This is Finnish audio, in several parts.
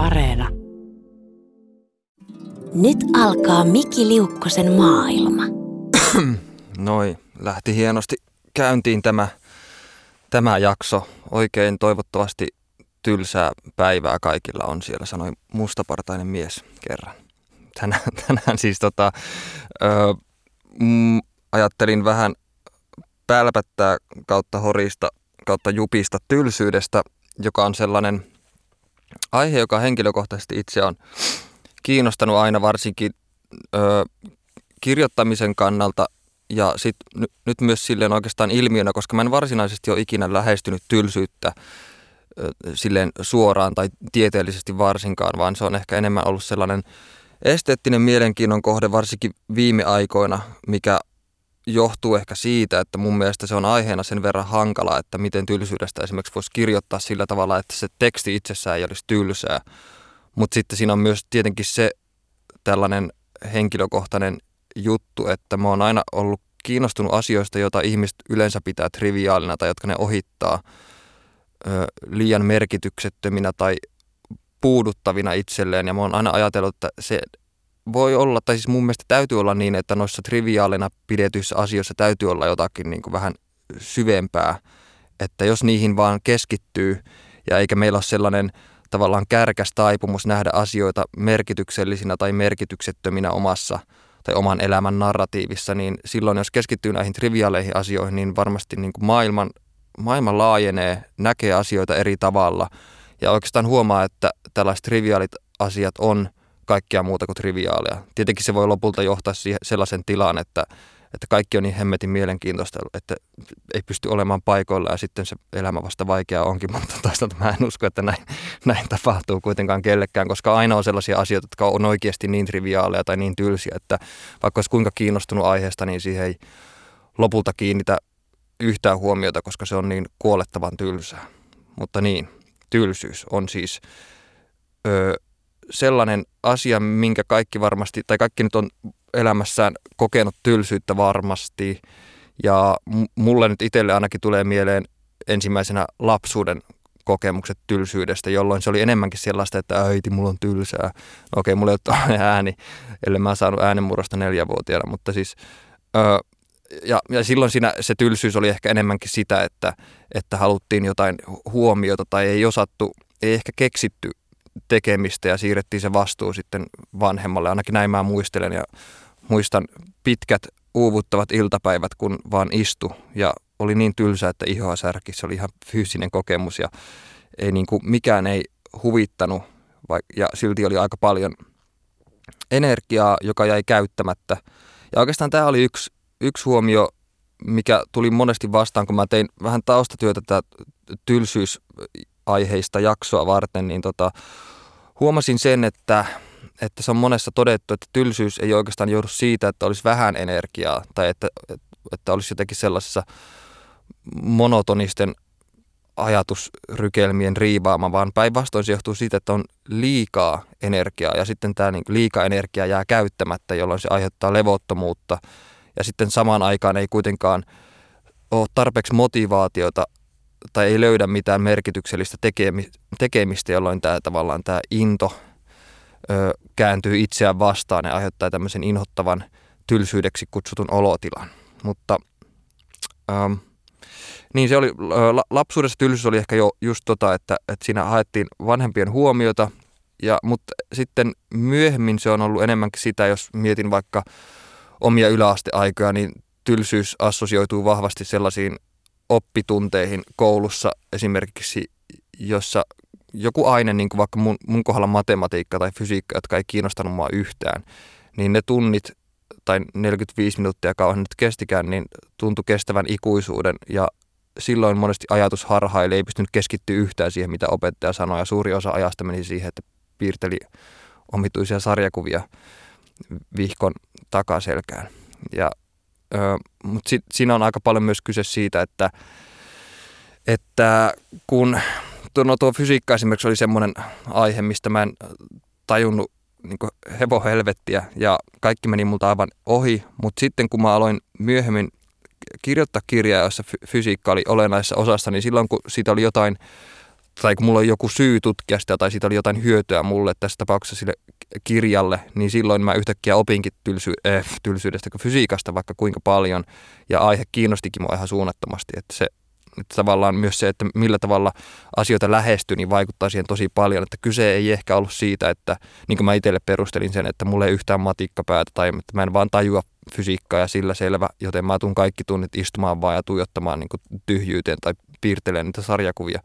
Areena. Nyt alkaa Miki Liukkosen maailma. Noi, lähti hienosti käyntiin tämä, tämä jakso. Oikein toivottavasti tylsää päivää kaikilla on siellä, sanoi mustapartainen mies kerran. Tänään, tänään siis tota, ö, mm, ajattelin vähän pälpättää kautta horista, kautta jupista tylsyydestä, joka on sellainen aihe, joka henkilökohtaisesti itse on kiinnostanut aina varsinkin ö, kirjoittamisen kannalta ja sit n- nyt myös silleen oikeastaan ilmiönä, koska mä en varsinaisesti ole ikinä lähestynyt tylsyyttä ö, silleen suoraan tai tieteellisesti varsinkaan, vaan se on ehkä enemmän ollut sellainen esteettinen mielenkiinnon kohde varsinkin viime aikoina, mikä johtuu ehkä siitä, että mun mielestä se on aiheena sen verran hankala, että miten tylsyydestä esimerkiksi voisi kirjoittaa sillä tavalla, että se teksti itsessään ei olisi tylsää. Mutta sitten siinä on myös tietenkin se tällainen henkilökohtainen juttu, että mä oon aina ollut kiinnostunut asioista, joita ihmiset yleensä pitää triviaalina tai jotka ne ohittaa ö, liian merkityksettöminä tai puuduttavina itselleen. Ja mä oon aina ajatellut, että se voi olla, tai siis mun mielestä täytyy olla niin, että noissa triviaalina pidetyissä asioissa täytyy olla jotakin niin kuin vähän syvempää. Että jos niihin vaan keskittyy ja eikä meillä ole sellainen tavallaan kärkäs taipumus nähdä asioita merkityksellisinä tai merkityksettöminä omassa tai oman elämän narratiivissa, niin silloin jos keskittyy näihin triviaaleihin asioihin, niin varmasti niin kuin maailman, maailma laajenee, näkee asioita eri tavalla ja oikeastaan huomaa, että tällaiset triviaalit asiat on – kaikkea muuta kuin triviaalia. Tietenkin se voi lopulta johtaa siihen sellaisen tilaan, että, että kaikki on niin hemmetin mielenkiintoista, että ei pysty olemaan paikoilla ja sitten se elämä vasta vaikeaa onkin, mutta toisaalta mä en usko, että näin, näin tapahtuu kuitenkaan kellekään, koska aina on sellaisia asioita, jotka on oikeasti niin triviaaleja tai niin tylsiä, että vaikka olisi kuinka kiinnostunut aiheesta, niin siihen ei lopulta kiinnitä yhtään huomiota, koska se on niin kuolettavan tylsää. Mutta niin, tylsyys on siis öö, sellainen asia, minkä kaikki varmasti, tai kaikki nyt on elämässään kokenut tylsyyttä varmasti. Ja mulle nyt itselle ainakin tulee mieleen ensimmäisenä lapsuuden kokemukset tylsyydestä, jolloin se oli enemmänkin sellaista, että äiti, mulla on tylsää. No okei, mulla ei ole ääni, ellei mä saanut äänenmurrosta neljävuotiaana, mutta siis... Öö, ja, ja silloin siinä se tylsyys oli ehkä enemmänkin sitä, että, että haluttiin jotain huomiota tai ei osattu, ei ehkä keksitty tekemistä ja siirrettiin se vastuu sitten vanhemmalle. Ainakin näin mä muistelen ja muistan pitkät uuvuttavat iltapäivät, kun vaan istu ja oli niin tylsä, että ihoa särki. Se oli ihan fyysinen kokemus ja ei niin kuin, mikään ei huvittanut ja silti oli aika paljon energiaa, joka jäi käyttämättä. Ja oikeastaan tämä oli yksi, yksi huomio, mikä tuli monesti vastaan, kun mä tein vähän taustatyötä tätä tylsyysaiheista jaksoa varten, niin tota, huomasin sen, että, että se on monessa todettu, että tylsyys ei oikeastaan joudu siitä, että olisi vähän energiaa tai että, että olisi jotenkin sellaisessa monotonisten ajatusrykelmien riivaama, vaan päinvastoin se johtuu siitä, että on liikaa energiaa ja sitten tämä niin liika energia jää käyttämättä, jolloin se aiheuttaa levottomuutta. Ja sitten samaan aikaan ei kuitenkaan ole tarpeeksi motivaatiota tai ei löydä mitään merkityksellistä tekemistä, jolloin tämä tavallaan tämä into ö, kääntyy itseään vastaan ja aiheuttaa tämmöisen inhottavan tylsyydeksi kutsutun olotilan. Mutta ähm, niin se oli, lapsuudessa tylsyys oli ehkä jo just tota, että, että siinä haettiin vanhempien huomiota, ja, mutta sitten myöhemmin se on ollut enemmänkin sitä, jos mietin vaikka omia yläasteaikoja, niin tylsyys assosioituu vahvasti sellaisiin oppitunteihin koulussa esimerkiksi, jossa joku aine, niin kuin vaikka mun, mun kohdalla matematiikka tai fysiikka, jotka ei kiinnostanut mua yhtään, niin ne tunnit tai 45 minuuttia kauan nyt kestikään, niin tuntui kestävän ikuisuuden ja silloin monesti ajatus harhaili, ei pystynyt keskittyä yhtään siihen, mitä opettaja sanoi ja suuri osa ajasta meni siihen, että piirteli omituisia sarjakuvia vihkon takaselkään. Ja mutta sit, siinä on aika paljon myös kyse siitä, että, että kun no tuo fysiikka esimerkiksi oli semmoinen aihe, mistä mä en tajunnut niin hevohelvettiä ja kaikki meni multa aivan ohi, mutta sitten kun mä aloin myöhemmin kirjoittaa kirjaa, jossa fysiikka oli olennaisessa osassa, niin silloin kun siitä oli jotain tai kun mulla on joku syy tutkia sitä tai siitä oli jotain hyötyä mulle tässä tapauksessa sille kirjalle, niin silloin mä yhtäkkiä opinkin tylsy, äh, tylsyydestä fysiikasta vaikka kuinka paljon ja aihe kiinnostikin mua ihan suunnattomasti, että se että tavallaan myös se, että millä tavalla asioita lähestyy, niin vaikuttaa siihen tosi paljon. Että kyse ei ehkä ollut siitä, että niin kuin mä itselle perustelin sen, että mulla ei yhtään matikkapäätä tai että mä en vaan tajua fysiikkaa ja sillä selvä, joten mä tuun kaikki tunnit istumaan vaan ja tuijottamaan niin tyhjyyteen tai piirtelemään niitä sarjakuvia.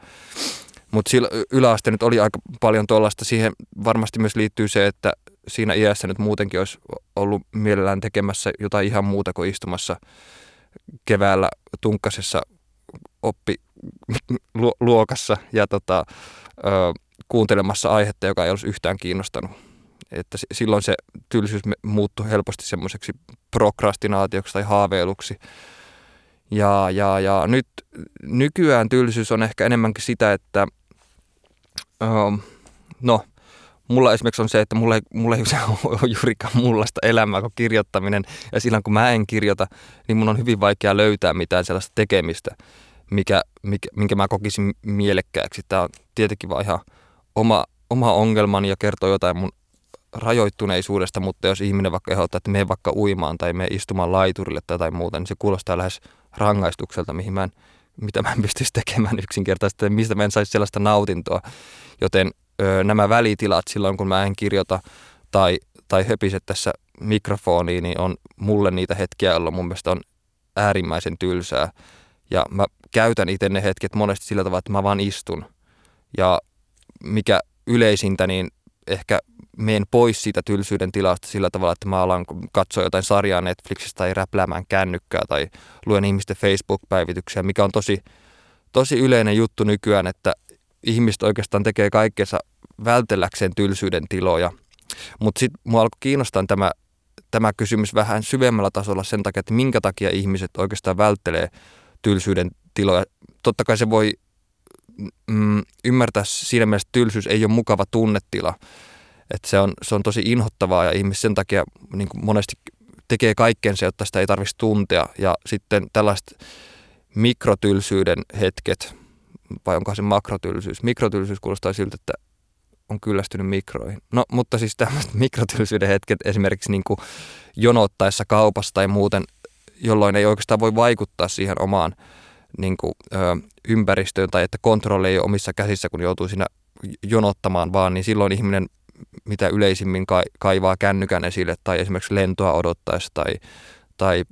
Mutta yläaste nyt oli aika paljon tuollaista. Siihen varmasti myös liittyy se, että siinä iässä nyt muutenkin olisi ollut mielellään tekemässä jotain ihan muuta kuin istumassa keväällä tunkkasessa oppi luokassa ja tota, ö, kuuntelemassa aihetta, joka ei olisi yhtään kiinnostanut. Että silloin se tylsyys muuttui helposti semmoiseksi prokrastinaatioksi tai haaveiluksi. Ja, ja, ja nyt nykyään tylsyys on ehkä enemmänkin sitä, että ö, no, mulla esimerkiksi on se, että mulla ei, mulla ei ole juurikaan mullaista elämää kuin kirjoittaminen. Ja silloin kun mä en kirjoita, niin mun on hyvin vaikea löytää mitään sellaista tekemistä, mikä, mikä, minkä mä kokisin mielekkääksi. Tämä on tietenkin vaan ihan oma, oma ongelmani ja kertoo jotain mun rajoittuneisuudesta, mutta jos ihminen vaikka ehdottaa, että mene vaikka uimaan tai me istumaan laiturille tai muuta, niin se kuulostaa lähes rangaistukselta, mihin mä en, mitä mä en pystyisi tekemään yksinkertaisesti, mistä mä en saisi sellaista nautintoa. Joten ö, nämä välitilat silloin, kun mä en kirjoita tai, tai höpise tässä mikrofoniin, niin on mulle niitä hetkiä, jolloin mun mielestä on äärimmäisen tylsää. Ja mä käytän itse ne hetket monesti sillä tavalla, että mä vaan istun. Ja mikä yleisintä, niin ehkä menen pois siitä tylsyyden tilasta sillä tavalla, että mä alan katsoa jotain sarjaa Netflixistä tai räpläämään kännykkää tai luen ihmisten Facebook-päivityksiä, mikä on tosi, tosi yleinen juttu nykyään, että ihmiset oikeastaan tekee kaikkensa vältelläkseen tylsyyden tiloja. Mutta sitten mua alkoi kiinnostaa tämä, tämä kysymys vähän syvemmällä tasolla sen takia, että minkä takia ihmiset oikeastaan välttelee tylsyyden tiloja. Totta kai se voi mm, ymmärtää siinä mielessä, että tylsyys ei ole mukava tunnetila. Että se, on, se on tosi inhottavaa ja ihmiset sen takia niin kuin monesti tekee kaikkensa, jotta sitä ei tarvitsisi tuntea. Ja sitten tällaiset mikrotylsyyden hetket, vai onko se makrotylsyys? Mikrotylsyys kuulostaa siltä, että on kyllästynyt mikroihin. No, mutta siis tämmöiset mikrotylsyyden hetket esimerkiksi niin kuin jonottaessa kaupassa tai muuten, jolloin ei oikeastaan voi vaikuttaa siihen omaan niin kuin, ö, ympäristöön tai että kontrolli ei ole omissa käsissä, kun joutuu siinä jonottamaan vaan, niin silloin ihminen mitä yleisimmin kaivaa kännykän esille tai esimerkiksi lentoa odottaessa tai, tai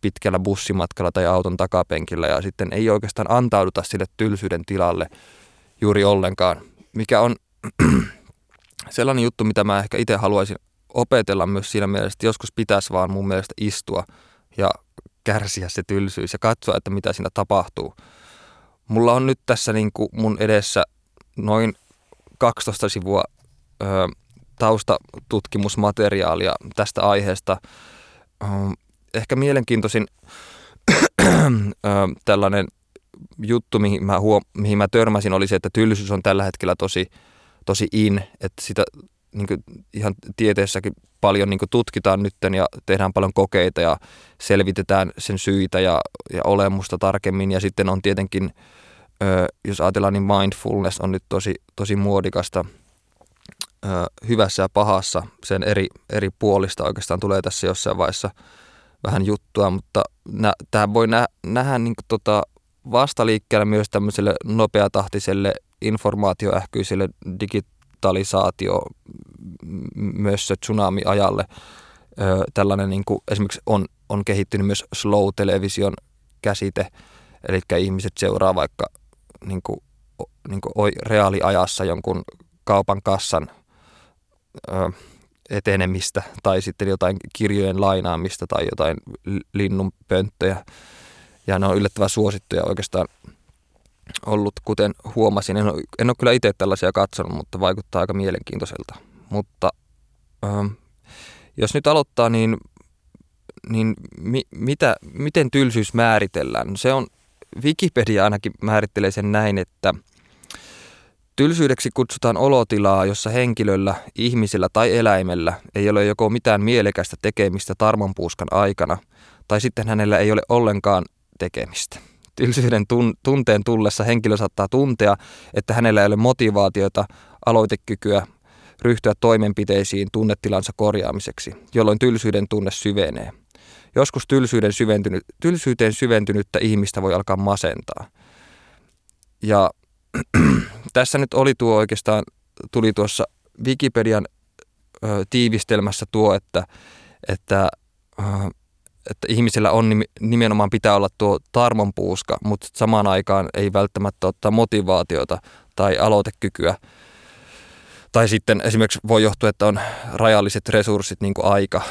pitkällä bussimatkalla tai auton takapenkillä ja sitten ei oikeastaan antauduta sille tylsyyden tilalle juuri ollenkaan, mikä on sellainen juttu, mitä mä ehkä itse haluaisin opetella myös siinä mielessä, että joskus pitäisi vaan mun mielestä istua ja kärsiä se tylsyys ja katsoa, että mitä siinä tapahtuu. Mulla on nyt tässä niin kuin mun edessä noin 12 sivua taustatutkimusmateriaalia tästä aiheesta. Ehkä mielenkiintoisin tällainen juttu, mihin mä, huom- mihin mä törmäsin, oli se, että tylsyys on tällä hetkellä tosi, tosi in, että sitä niin ihan tieteessäkin paljon niin tutkitaan nyt ja tehdään paljon kokeita ja selvitetään sen syitä ja, ja olemusta tarkemmin. Ja sitten on tietenkin, ö, jos ajatellaan, niin mindfulness on nyt tosi, tosi muodikasta hyvässä ja pahassa. Sen eri, eri puolista oikeastaan tulee tässä jossain vaiheessa vähän juttua, mutta nä, tämä voi nä, nähdä niin tota vastaliikkeellä myös tämmöiselle nopeatahtiselle informaatioähkyiselle digitalisaatio myös tsunami-ajalle. Tällainen niin kuin, esimerkiksi on, on kehittynyt myös slow-television käsite, eli ihmiset seuraa vaikka niin kuin, niin kuin reaaliajassa jonkun kaupan kassan etenemistä tai sitten jotain kirjojen lainaamista tai jotain linnunpönttöjä. Ja ne on yllättävän suosittuja oikeastaan ollut, kuten huomasin. En ole, en ole kyllä itse tällaisia katsonut, mutta vaikuttaa aika mielenkiintoiselta. Mutta ähm, jos nyt aloittaa, niin, niin mi, mitä, miten tylsyys määritellään? Se on, Wikipedia ainakin määrittelee sen näin, että Tylsyydeksi kutsutaan olotilaa, jossa henkilöllä, ihmisellä tai eläimellä ei ole joko mitään mielekästä tekemistä tarmonpuuskan aikana, tai sitten hänellä ei ole ollenkaan tekemistä. tylsyyden tun, tunteen tullessa henkilö saattaa tuntea, että hänellä ei ole motivaatiota, aloitekykyä, ryhtyä toimenpiteisiin tunnetilansa korjaamiseksi, jolloin tylsyyden tunne syvenee. Joskus tylsyyden syventynyt, tylsyyteen syventynyttä ihmistä voi alkaa masentaa. Ja tässä nyt oli tuo oikeastaan, tuli tuossa Wikipedian ö, tiivistelmässä tuo, että, että, ö, että ihmisillä on nimenomaan pitää olla tuo tarmonpuuska, mutta samaan aikaan ei välttämättä ottaa motivaatiota tai aloitekykyä. Tai sitten esimerkiksi voi johtua, että on rajalliset resurssit, niin kuin aika,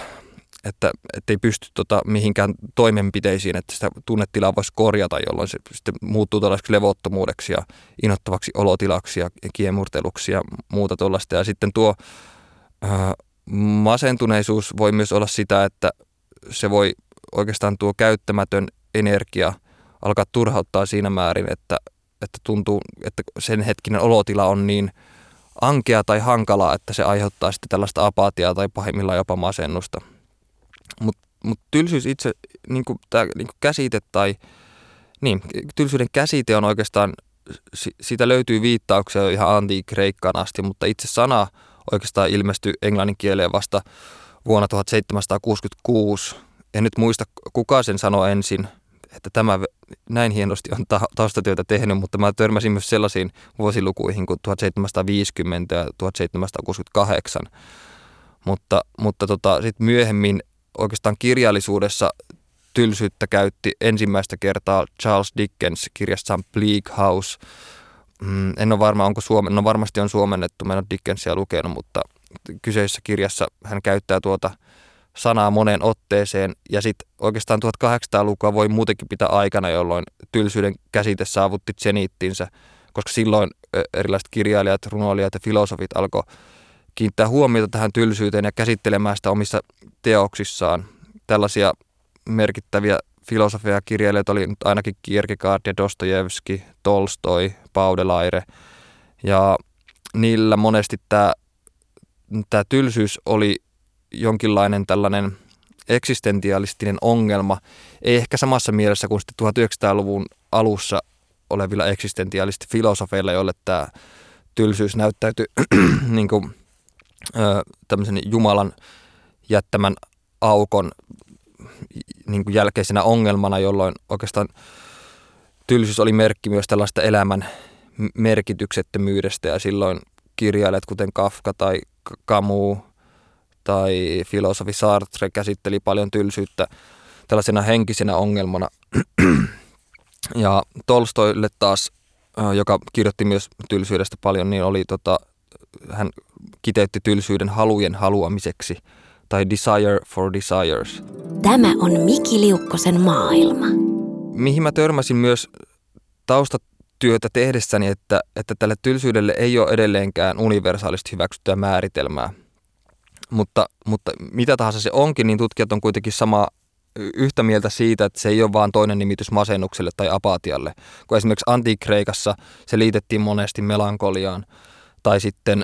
että ei pysty tota, mihinkään toimenpiteisiin, että sitä tunnetilaa voisi korjata, jolloin se sitten muuttuu tällaiseksi levottomuudeksi ja innottavaksi olotilaksi ja kiemurteluksi ja muuta tuollaista. Ja sitten tuo ää, masentuneisuus voi myös olla sitä, että se voi oikeastaan tuo käyttämätön energia alkaa turhauttaa siinä määrin, että, että tuntuu, että sen hetkinen olotila on niin – ankea tai hankalaa, että se aiheuttaa sitten tällaista apatiaa tai pahimmillaan jopa masennusta. Mutta mut tylsyys itse, niin kuin tämä niin käsite tai, niin, tylsyyden käsite on oikeastaan, siitä löytyy viittauksia ihan antiikreikkaan asti, mutta itse sana oikeastaan ilmestyi englannin kieleen vasta vuonna 1766. En nyt muista, kuka sen sanoi ensin – että tämä näin hienosti on taustatyötä tehnyt, mutta mä törmäsin myös sellaisiin vuosilukuihin kuin 1750 ja 1768. Mutta, mutta tota, sitten myöhemmin oikeastaan kirjallisuudessa tylsyyttä käytti ensimmäistä kertaa Charles Dickens kirjassaan Bleak House. Mm, en ole varma, onko Suomen, no varmasti on suomennettu, mä en ole Dickensia lukenut, mutta kyseisessä kirjassa hän käyttää tuota – sanaa moneen otteeseen ja sitten oikeastaan 1800-lukua voi muutenkin pitää aikana, jolloin tylsyyden käsite saavutti zeniittinsä, koska silloin erilaiset kirjailijat, runoilijat ja filosofit alkoi kiinnittää huomiota tähän tylsyyteen ja käsittelemään sitä omissa teoksissaan. Tällaisia merkittäviä filosofia ja kirjailijoita oli nyt ainakin Kierkegaard ja Dostojevski, Tolstoi, Baudelaire ja niillä monesti tämä, tämä tylsyys oli jonkinlainen tällainen eksistentialistinen ongelma, ei ehkä samassa mielessä kuin sitten 1900-luvun alussa olevilla eksistentiaalisesti filosofeilla, joille tämä tylsyys näyttäytyi niin kuin, tämmöisen Jumalan jättämän aukon niin kuin jälkeisenä ongelmana, jolloin oikeastaan tylsyys oli merkki myös tällaista elämän merkityksettömyydestä ja silloin kirjailijat kuten Kafka tai Camus tai filosofi Sartre käsitteli paljon tylsyyttä tällaisena henkisenä ongelmana. ja Tolstoille taas, joka kirjoitti myös tylsyydestä paljon, niin oli tota, hän kiteytti tylsyyden halujen haluamiseksi tai desire for desires. Tämä on Miki Liukkosen maailma. Mihin mä törmäsin myös taustatyötä tehdessäni, että, että tälle tylsyydelle ei ole edelleenkään universaalisti hyväksyttyä määritelmää mutta, mutta mitä tahansa se onkin, niin tutkijat on kuitenkin sama yhtä mieltä siitä, että se ei ole vain toinen nimitys masennukselle tai apatialle. Kun esimerkiksi antiikreikassa se liitettiin monesti melankoliaan, tai sitten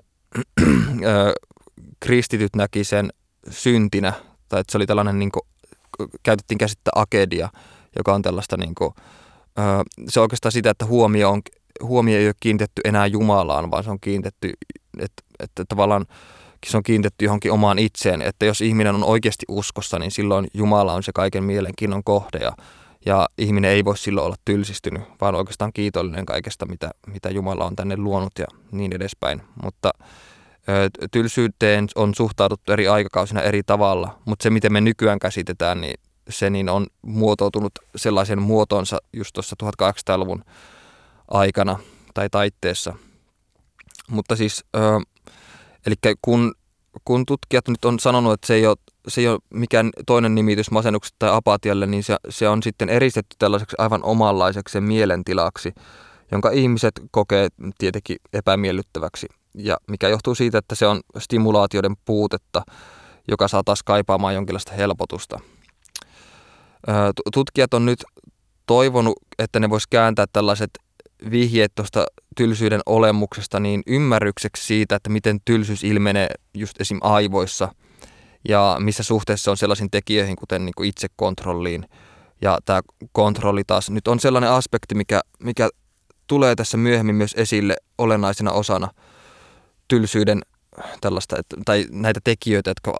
kristityt näki sen syntinä, tai että se oli tällainen, niin kuin, käytettiin käsittää akedia, joka on tällaista, niin kuin, se on oikeastaan sitä, että huomio, on, huomio ei ole kiinnitetty enää Jumalaan, vaan se on kiinnitetty, että, että tavallaan se on kiinnitetty johonkin omaan itseen, että jos ihminen on oikeasti uskossa, niin silloin Jumala on se kaiken mielenkiinnon kohde ja, ja ihminen ei voi silloin olla tylsistynyt, vaan oikeastaan kiitollinen kaikesta, mitä, mitä Jumala on tänne luonut ja niin edespäin. Mutta ö, tylsyyteen on suhtauduttu eri aikakausina eri tavalla, mutta se miten me nykyään käsitetään, niin se niin on muotoutunut sellaisen muotonsa just tuossa 1800-luvun aikana tai taitteessa. Mutta siis ö, Eli kun, kun tutkijat nyt on sanonut, että se ei ole, se ei ole mikään toinen nimitys masennukselle tai apatialle, niin se, se on sitten eristetty tällaiseksi aivan omanlaiseksi mielentilaksi, jonka ihmiset kokee tietenkin epämiellyttäväksi. Ja mikä johtuu siitä, että se on stimulaatioiden puutetta, joka saa taas kaipaamaan jonkinlaista helpotusta. Tutkijat on nyt toivonut, että ne vois kääntää tällaiset vihjeet tuosta tylsyyden olemuksesta niin ymmärrykseksi siitä, että miten tylsyys ilmenee just esim. aivoissa ja missä suhteessa on sellaisiin tekijöihin, kuten niin kuin itsekontrolliin, ja tämä kontrolli taas nyt on sellainen aspekti, mikä, mikä tulee tässä myöhemmin myös esille olennaisena osana tylsyyden tällaista, tai näitä tekijöitä, jotka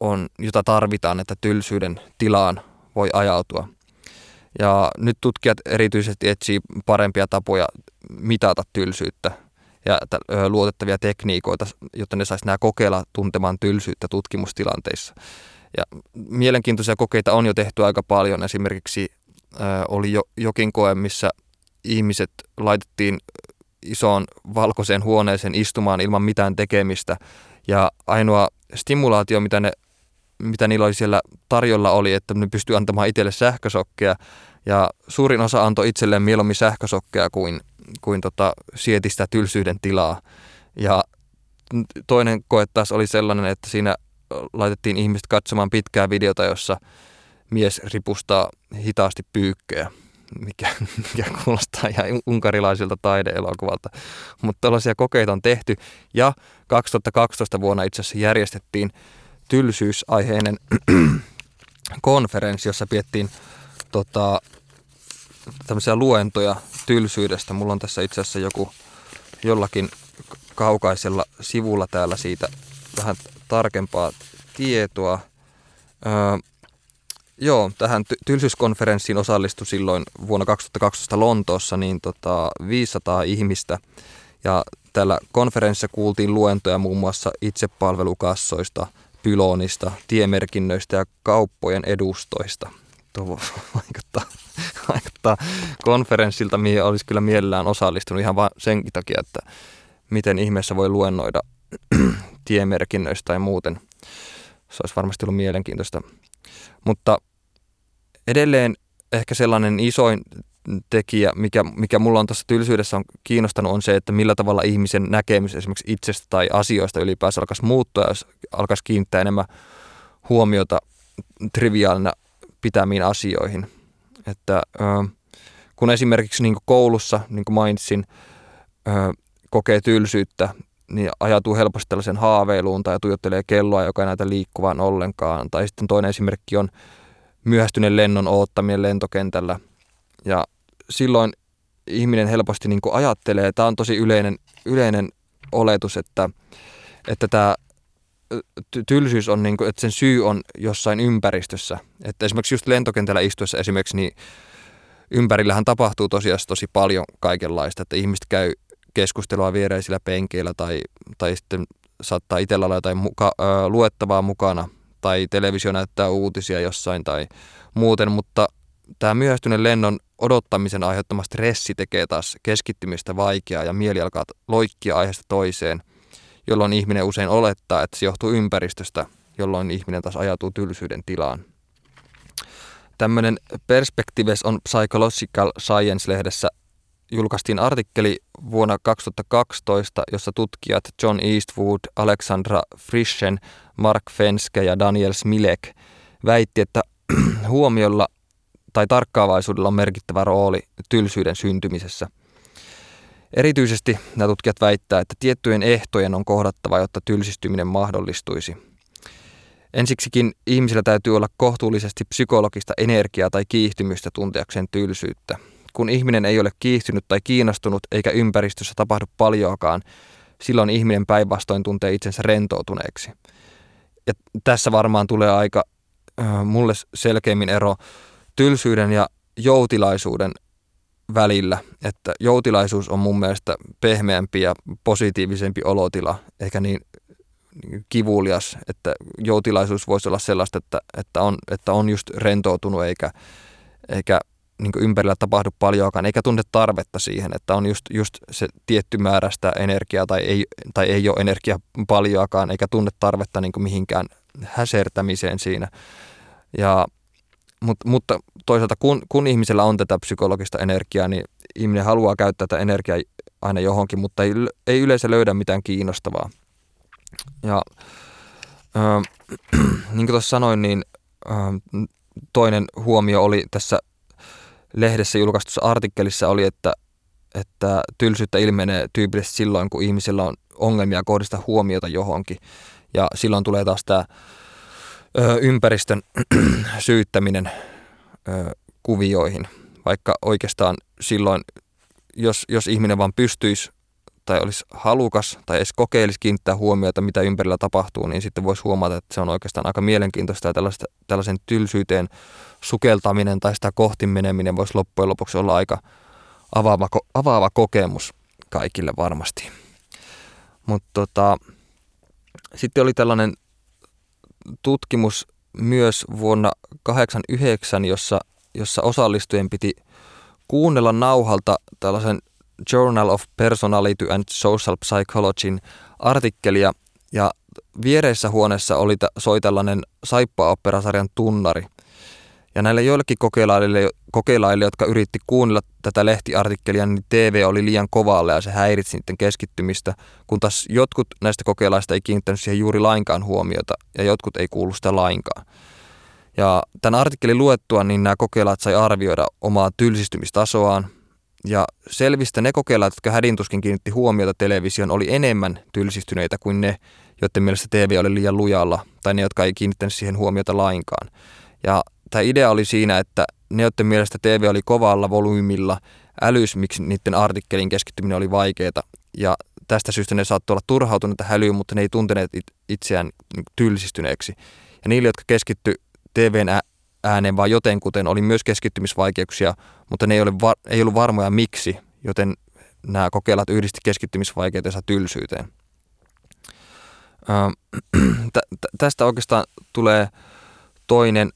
on, jota tarvitaan, että tylsyyden tilaan voi ajautua. Ja nyt tutkijat erityisesti etsii parempia tapoja mitata tylsyyttä ja luotettavia tekniikoita, jotta ne saisi nämä kokeilla tuntemaan tylsyyttä tutkimustilanteissa. Ja mielenkiintoisia kokeita on jo tehty aika paljon. Esimerkiksi oli jo, jokin koe, missä ihmiset laitettiin isoon valkoiseen huoneeseen istumaan ilman mitään tekemistä. Ja ainoa stimulaatio, mitä, ne, mitä niillä oli siellä tarjolla oli, että ne pystyi antamaan itselle sähkösokkeja. Ja suurin osa antoi itselleen mieluummin sähkösokkeja kuin, kuin tota, sieti sitä tylsyyden tilaa. Ja toinen koe taas oli sellainen, että siinä laitettiin ihmiset katsomaan pitkää videota, jossa mies ripustaa hitaasti pyykkejä, mikä, mikä kuulostaa ihan unkarilaisilta taideelokuvalta. Mutta tällaisia kokeita on tehty ja 2012 vuonna itse asiassa järjestettiin tylsyysaiheinen konferenssi, jossa piettiin tota, tämmöisiä luentoja tylsyydestä. Mulla on tässä itse asiassa joku jollakin kaukaisella sivulla täällä siitä vähän tarkempaa tietoa. Öö, joo, tähän ty- tylsyyskonferenssiin osallistui silloin vuonna 2012 Lontoossa niin tota 500 ihmistä. Ja tällä konferenssissa kuultiin luentoja muun muassa itsepalvelukassoista, pylonista, tiemerkinnöistä ja kauppojen edustoista. Tuo vaikuttaa, vaikuttaa konferenssilta, mihin olisi kyllä mielellään osallistunut ihan vain senkin takia, että miten ihmeessä voi luennoida tiemerkinnöistä tai muuten. Se olisi varmasti ollut mielenkiintoista. Mutta edelleen ehkä sellainen isoin tekijä, mikä, mikä mulla on tuossa tylsyydessä on kiinnostanut, on se, että millä tavalla ihmisen näkemys esimerkiksi itsestä tai asioista ylipäänsä alkaisi muuttua, jos alkaisi kiinnittää enemmän huomiota triviaalina pitämiin asioihin. Että kun esimerkiksi niin koulussa, niin kuin mainitsin, kokee tylsyyttä, niin ajatuu helposti tällaisen haaveiluun tai tuijottelee kelloa, joka ei näytä liikkuvan ollenkaan. Tai sitten toinen esimerkki on myöhästyneen lennon oottaminen lentokentällä. Ja silloin ihminen helposti niin ajattelee, tämä on tosi yleinen, yleinen oletus, että, että tämä tylsyys on, niin kuin, että sen syy on jossain ympäristössä. Että esimerkiksi just lentokentällä istuessa esimerkiksi, niin ympärillähän tapahtuu tosiaan tosi paljon kaikenlaista, että ihmiset käy keskustelua viereisillä penkeillä tai, tai sitten saattaa itsellä olla jotain muka, ö, luettavaa mukana. Tai televisio näyttää uutisia jossain tai muuten, mutta tämä myöhästyneen lennon odottamisen aiheuttama stressi tekee taas keskittymistä vaikeaa ja mieli alkaa loikkia aiheesta toiseen, jolloin ihminen usein olettaa, että se johtuu ympäristöstä, jolloin ihminen taas ajatuu tylsyyden tilaan. Tämmöinen Perspectives on Psychological Science-lehdessä julkaistiin artikkeli vuonna 2012, jossa tutkijat John Eastwood, Alexandra Frischen, Mark Fenske ja Daniel Smilek väitti, että huomiolla tai tarkkaavaisuudella on merkittävä rooli tylsyyden syntymisessä. Erityisesti nämä tutkijat väittää, että tiettyjen ehtojen on kohdattava, jotta tylsistyminen mahdollistuisi. Ensiksikin ihmisillä täytyy olla kohtuullisesti psykologista energiaa tai kiihtymystä tunteakseen tylsyyttä kun ihminen ei ole kiihtynyt tai kiinnostunut eikä ympäristössä tapahdu paljoakaan, silloin ihminen päinvastoin tuntee itsensä rentoutuneeksi. Ja tässä varmaan tulee aika äh, mulle selkeimmin ero tylsyyden ja joutilaisuuden välillä, että joutilaisuus on mun mielestä pehmeämpi ja positiivisempi olotila, eikä niin kivulias, että joutilaisuus voisi olla sellaista, että, että, on, että on just rentoutunut eikä, eikä niin ympärillä tapahdu paljoakaan, eikä tunne tarvetta siihen, että on just, just se tietty määrä sitä energiaa tai ei, tai ei ole energiaa paljoakaan, eikä tunne tarvetta niin mihinkään häsertämiseen siinä. Ja, mutta, mutta toisaalta kun, kun ihmisellä on tätä psykologista energiaa, niin ihminen haluaa käyttää tätä energiaa aina johonkin, mutta ei, ei yleensä löydä mitään kiinnostavaa. Ja äh, niin kuin tuossa sanoin, niin äh, toinen huomio oli tässä lehdessä julkaistussa artikkelissa oli, että, että tylsyyttä ilmenee tyypillisesti silloin, kun ihmisillä on ongelmia kohdistaa huomiota johonkin. Ja silloin tulee taas tämä ö, ympäristön syyttäminen, ö, kuvioihin, vaikka oikeastaan silloin, jos, jos ihminen vaan pystyisi tai olisi halukas tai edes kokeilisi kiinnittää huomiota, mitä ympärillä tapahtuu, niin sitten voisi huomata, että se on oikeastaan aika mielenkiintoista ja tällaisen tylsyyteen sukeltaminen tai sitä kohti meneminen voisi loppujen lopuksi olla aika avaava, avaava kokemus kaikille varmasti. Mutta tota, sitten oli tällainen tutkimus myös vuonna 1989, jossa, jossa osallistujien piti kuunnella nauhalta tällaisen Journal of Personality and Social Psychologyn artikkelia ja viereisessä huoneessa oli, soi tällainen saippa-operasarjan tunnari. Ja näille joillekin kokeilaille, kokeilaille, jotka yritti kuunnella tätä lehtiartikkelia, niin TV oli liian kovalle ja se häiritsi niiden keskittymistä, kun taas jotkut näistä kokeilaista ei kiinnittänyt siihen juuri lainkaan huomiota ja jotkut ei kuulu sitä lainkaan. Ja tämän artikkelin luettua, niin nämä kokeilat sai arvioida omaa tylsistymistasoaan, ja selvistä ne kokeilat, jotka hädintuskin kiinnitti huomiota television, oli enemmän tylsistyneitä kuin ne, joiden mielestä TV oli liian lujalla, tai ne, jotka ei kiinnittänyt siihen huomiota lainkaan. Ja tämä idea oli siinä, että ne, joiden mielestä TV oli kovalla volyymilla, älys, miksi niiden artikkelin keskittyminen oli vaikeaa. Ja tästä syystä ne saattoi olla turhautuneita hälyyn, mutta ne ei tunteneet itseään tylsistyneeksi. Ja niille, jotka keskitty TVn ääneen vaan jotenkuten, oli myös keskittymisvaikeuksia, mutta ne ei, ole var- ei ollut varmoja miksi, joten nämä kokeilat yhdisti keskittymisvaikeutensa tylsyyteen. tästä oikeastaan tulee toinen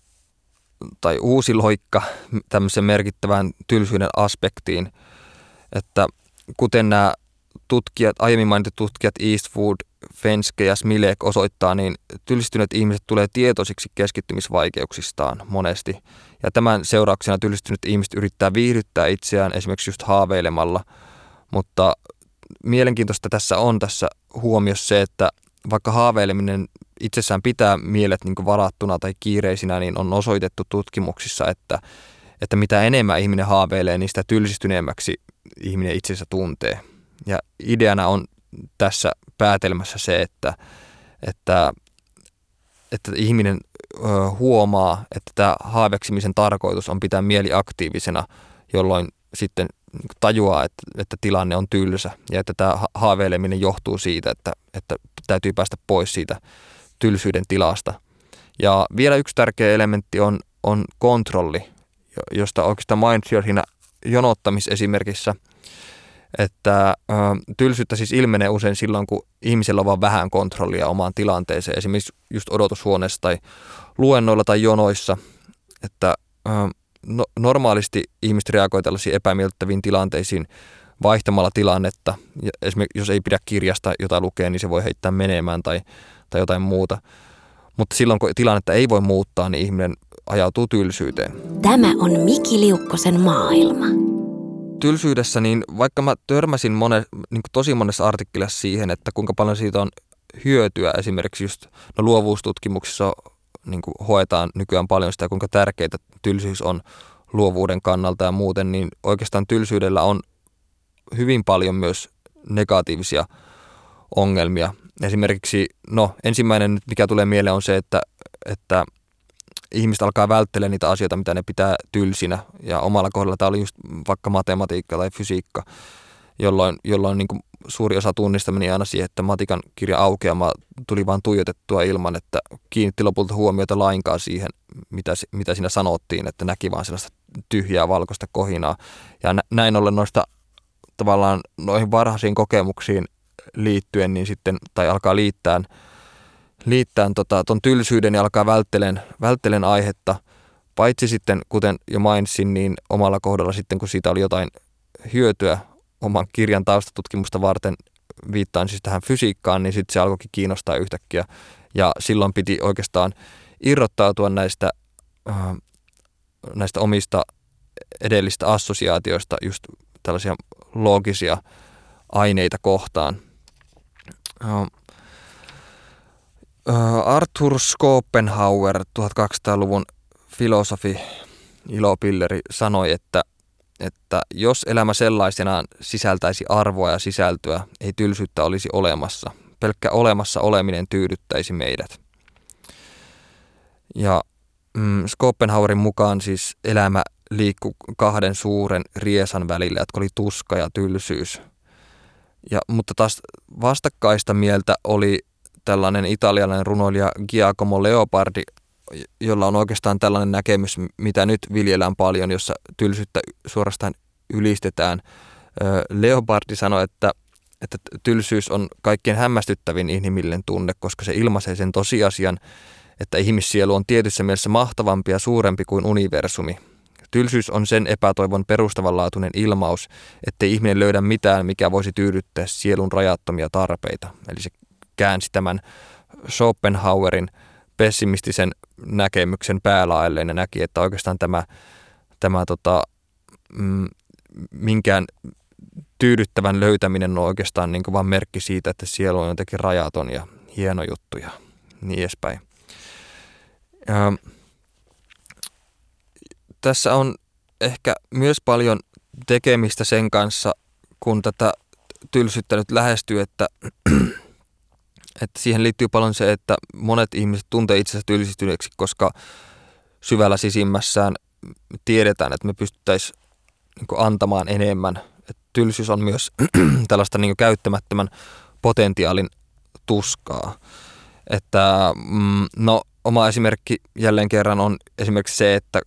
tai uusi loikka tämmöisen merkittävän tylsyyden aspektiin, että kuten nämä tutkijat, aiemmin mainitut tutkijat Eastwood, Fenske ja Smilek osoittaa, niin tylsistyneet ihmiset tulee tietoisiksi keskittymisvaikeuksistaan monesti. Ja tämän seurauksena tylsistyneet ihmiset yrittää viihdyttää itseään esimerkiksi just haaveilemalla. Mutta mielenkiintoista tässä on tässä huomiossa se, että vaikka haaveileminen itsessään pitää mielet niin varattuna tai kiireisinä, niin on osoitettu tutkimuksissa, että, että mitä enemmän ihminen haaveilee, niin sitä tylsistyneemmäksi ihminen itsensä tuntee. Ja ideana on tässä päätelmässä se, että, että, että ihminen huomaa, että tämä haaveksimisen tarkoitus on pitää mieli aktiivisena, jolloin sitten tajuaa, että, että tilanne on tylsä ja että tämä haaveileminen johtuu siitä, että, että täytyy päästä pois siitä tylsyyden tilasta. Ja vielä yksi tärkeä elementti on, on kontrolli, josta oikeastaan mainitsin jo siinä jonottamisesimerkissä – että ö, tylsyyttä siis ilmenee usein silloin, kun ihmisellä on vain vähän kontrollia omaan tilanteeseen, esimerkiksi just odotushuoneessa tai luennoilla tai jonoissa, että ö, no, normaalisti ihmiset reagoivat tällaisiin epämiellyttäviin tilanteisiin vaihtamalla tilannetta. Esimerkiksi jos ei pidä kirjasta jota lukea, niin se voi heittää menemään tai, tai jotain muuta. Mutta silloin, kun tilannetta ei voi muuttaa, niin ihminen ajautuu tylsyyteen. Tämä on Miki Liukkosen maailma tylsyydessä, niin vaikka mä törmäsin mone, niin tosi monessa artikkelissa siihen, että kuinka paljon siitä on hyötyä esimerkiksi just no luovuustutkimuksissa niin kuin hoetaan nykyään paljon sitä, kuinka tärkeää tylsyys on luovuuden kannalta ja muuten, niin oikeastaan tylsyydellä on hyvin paljon myös negatiivisia ongelmia. Esimerkiksi, no ensimmäinen, mikä tulee mieleen on se, että, että ihmiset alkaa välttelemään niitä asioita, mitä ne pitää tylsinä. Ja omalla kohdalla tämä oli just vaikka matematiikka tai fysiikka, jolloin, jolloin niin suuri osa tunnista meni aina siihen, että matikan kirja aukeama tuli vain tuijotettua ilman, että kiinnitti lopulta huomiota lainkaan siihen, mitä, mitä siinä sanottiin, että näki vain sellaista tyhjää valkoista kohinaa. Ja näin ollen noista tavallaan noihin varhaisiin kokemuksiin liittyen, niin sitten, tai alkaa liittää liittää tota, tylsyyden ja alkaa välttelen, välttelen aihetta. Paitsi sitten, kuten jo mainitsin, niin omalla kohdalla sitten, kun siitä oli jotain hyötyä oman kirjan taustatutkimusta varten, viittaan siis tähän fysiikkaan, niin sitten se alkoikin kiinnostaa yhtäkkiä. Ja silloin piti oikeastaan irrottautua näistä, äh, näistä omista edellistä assosiaatioista, just tällaisia loogisia aineita kohtaan. Arthur Schopenhauer, 1200-luvun filosofi, ilopilleri, sanoi, että, että jos elämä sellaisenaan sisältäisi arvoa ja sisältöä, ei tylsyyttä olisi olemassa. Pelkkä olemassa oleminen tyydyttäisi meidät. Ja mm, Schopenhauerin mukaan siis elämä liikkui kahden suuren riesan välillä, jotka oli tuska ja tylsyys. Ja, mutta taas vastakkaista mieltä oli tällainen italialainen runoilija Giacomo Leopardi, jolla on oikeastaan tällainen näkemys, mitä nyt viljellään paljon, jossa tylsyyttä suorastaan ylistetään. Leopardi sanoi, että, että tylsyys on kaikkein hämmästyttävin inhimillinen tunne, koska se ilmaisee sen tosiasian, että ihmissielu on tietyssä mielessä mahtavampi ja suurempi kuin universumi. Tylsyys on sen epätoivon perustavanlaatuinen ilmaus, ettei ihminen löydä mitään, mikä voisi tyydyttää sielun rajattomia tarpeita. Eli se käänsi tämän Schopenhauerin pessimistisen näkemyksen päälaelleen ja näki, että oikeastaan tämä, tämä tota, mm, minkään tyydyttävän löytäminen on oikeastaan niin kuin vain merkki siitä, että sielu on jotenkin rajaton ja hieno juttu ja niin edespäin. Ja, tässä on ehkä myös paljon tekemistä sen kanssa, kun tätä tylsyyttä nyt lähestyy, että, että siihen liittyy paljon se, että monet ihmiset tuntee itsensä tylsistyneeksi, koska syvällä sisimmässään tiedetään, että me pystyttäisiin niin antamaan enemmän. Et tylsyys on myös tällaista niin käyttämättömän potentiaalin tuskaa. Että, mm, no, oma esimerkki jälleen kerran on esimerkiksi se, että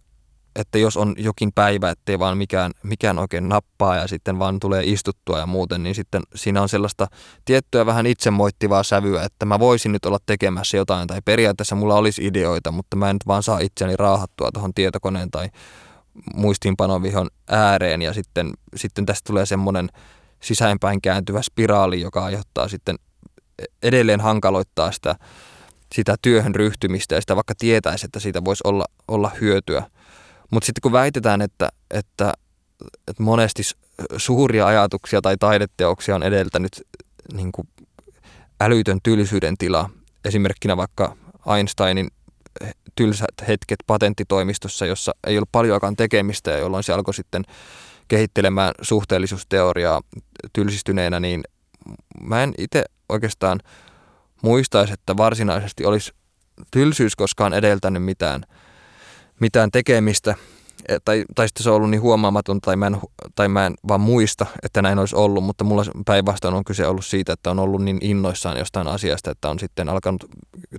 että jos on jokin päivä, ettei vaan mikään, mikään oikein nappaa ja sitten vaan tulee istuttua ja muuten, niin sitten siinä on sellaista tiettyä vähän itsemoittivaa sävyä, että mä voisin nyt olla tekemässä jotain tai periaatteessa mulla olisi ideoita, mutta mä en nyt vaan saa itseäni raahattua tuohon tietokoneen tai muistiinpanovihon ääreen ja sitten, sitten tästä tulee semmoinen sisäänpäin kääntyvä spiraali, joka aiheuttaa sitten edelleen hankaloittaa sitä, sitä työhön ryhtymistä ja sitä vaikka tietäisi, että siitä voisi olla, olla hyötyä – mutta sitten kun väitetään, että, että, että monesti suuria ajatuksia tai taideteoksia on edeltänyt niin kuin älytön tylsyyden tila, esimerkkinä vaikka Einsteinin tylsät hetket patenttitoimistossa, jossa ei ollut paljoakaan tekemistä ja jolloin se alkoi sitten kehittelemään suhteellisuusteoriaa tylsistyneenä, niin mä en itse oikeastaan muistaisi, että varsinaisesti olisi tylsyys koskaan edeltänyt mitään – mitään tekemistä, e, tai, tai sitten se on ollut niin huomaamaton, tai mä, en, tai mä en vaan muista, että näin olisi ollut, mutta mulla päinvastoin on kyse ollut siitä, että on ollut niin innoissaan jostain asiasta, että on sitten alkanut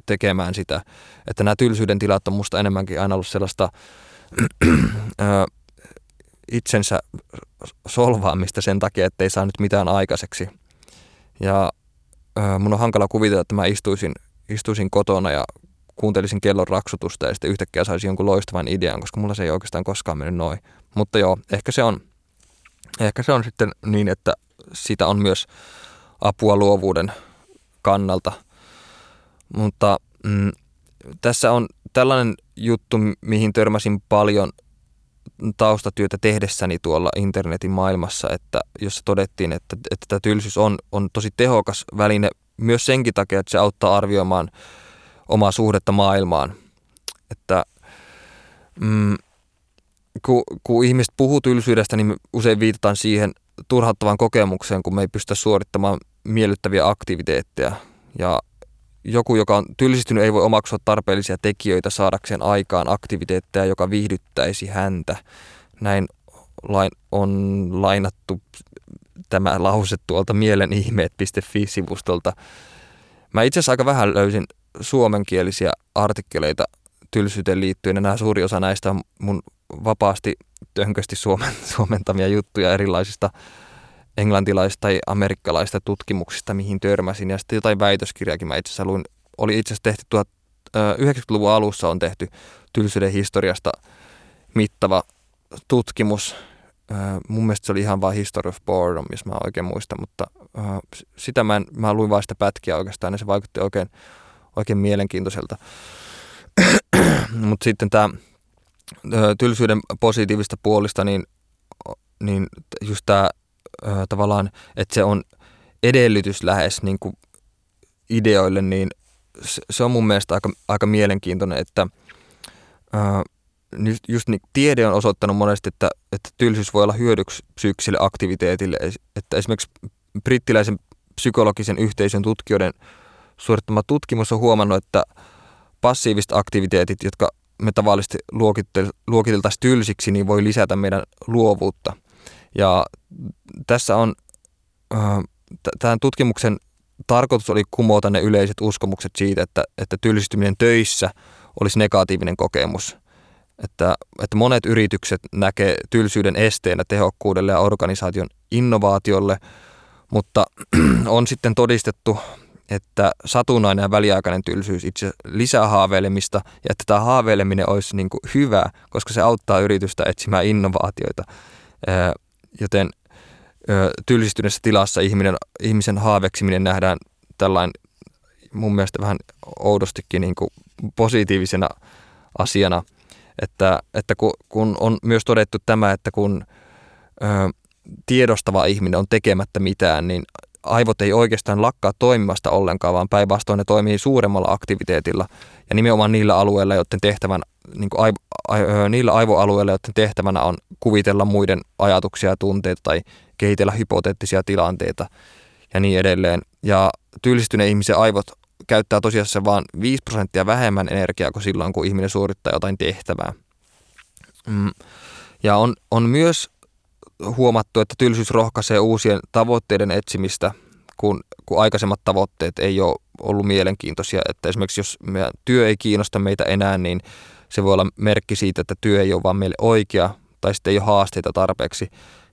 tekemään sitä, että nämä tylsyyden tilat on musta enemmänkin aina ollut sellaista itsensä solvaamista sen takia, että ei saa nyt mitään aikaiseksi. Ja mun on hankala kuvitella, että mä istuisin, istuisin kotona ja kuuntelisin kellon raksutusta ja sitten yhtäkkiä saisi jonkun loistavan idean, koska mulla se ei oikeastaan koskaan mennyt noin. Mutta joo, ehkä se on, ehkä se on sitten niin, että sitä on myös apua luovuuden kannalta. Mutta mm, tässä on tällainen juttu, mihin törmäsin paljon taustatyötä tehdessäni tuolla internetin maailmassa, että jossa todettiin, että, että tämä tylsyys on, on tosi tehokas väline myös senkin takia, että se auttaa arvioimaan omaa suhdetta maailmaan. Että mm, kun, kun ihmiset puhuu tylsyydestä, niin usein viitataan siihen turhauttavaan kokemukseen, kun me ei pystytä suorittamaan miellyttäviä aktiviteetteja. Ja joku, joka on tylsistynyt, ei voi omaksua tarpeellisia tekijöitä saadakseen aikaan aktiviteetteja, joka viihdyttäisi häntä. Näin lain, on lainattu tämä lause tuolta mielenihmeet.fi-sivustolta. Mä itse asiassa aika vähän löysin suomenkielisiä artikkeleita tylsyyteen liittyen, ja nämä suuri osa näistä on mun vapaasti tönkösti suomen, suomentamia juttuja erilaisista englantilaisista tai amerikkalaisista tutkimuksista, mihin törmäsin. Ja sitten jotain väitöskirjaakin mä itse asiassa luin. Oli itse asiassa tehty 90-luvun alussa on tehty tylsyyden historiasta mittava tutkimus. Mun mielestä se oli ihan vain History of Boredom, jos mä oikein muistan, mutta sitä mä, en, mä luin vain sitä pätkiä oikeastaan, ja se vaikutti oikein oikein mielenkiintoiselta. Mutta sitten tämä tylsyyden positiivista puolista, niin, niin just tämä tavallaan, että se on edellytys lähes niin kuin ideoille, niin se on mun mielestä aika, aika mielenkiintoinen, että just niin, tiede on osoittanut monesti, että, että tylsyys voi olla hyödyksi psyykkiselle aktiviteetille. Että esimerkiksi brittiläisen psykologisen yhteisön tutkijoiden suorittama tutkimus on huomannut, että passiiviset aktiviteetit, jotka me tavallisesti luokiteltaisiin tylsiksi, niin voi lisätä meidän luovuutta. Ja tässä on, äh, tämän tutkimuksen tarkoitus oli kumota ne yleiset uskomukset siitä, että, että tylsistyminen töissä olisi negatiivinen kokemus. Että, että monet yritykset näkee tylsyyden esteenä tehokkuudelle ja organisaation innovaatiolle, mutta on sitten todistettu, että satunnainen ja väliaikainen tylsyys itse lisää haaveilemista ja että tämä haaveileminen olisi niin kuin hyvä, koska se auttaa yritystä etsimään innovaatioita. Joten tylsistyneessä tilassa ihminen, ihmisen haaveksiminen nähdään tällainen mun mielestä vähän oudostikin niin kuin positiivisena asiana, että, että kun on myös todettu tämä, että kun ö, tiedostava ihminen on tekemättä mitään, niin aivot ei oikeastaan lakkaa toimimasta ollenkaan, vaan päinvastoin ne toimii suuremmalla aktiviteetilla ja nimenomaan niillä alueilla, joiden tehtävän, niin kuin aivo, a, niillä aivoalueilla, joiden tehtävänä on kuvitella muiden ajatuksia ja tunteita tai kehitellä hypoteettisia tilanteita ja niin edelleen. Ja tyylistyneen ihmisen aivot käyttää tosiasiassa vain 5 prosenttia vähemmän energiaa kuin silloin, kun ihminen suorittaa jotain tehtävää. Mm. Ja on, on myös huomattu, että tylsyys rohkaisee uusien tavoitteiden etsimistä, kun, kun aikaisemmat tavoitteet ei ole ollut mielenkiintoisia. Että esimerkiksi jos meidän työ ei kiinnosta meitä enää, niin se voi olla merkki siitä, että työ ei ole vaan meille oikea tai sitten ei ole haasteita tarpeeksi.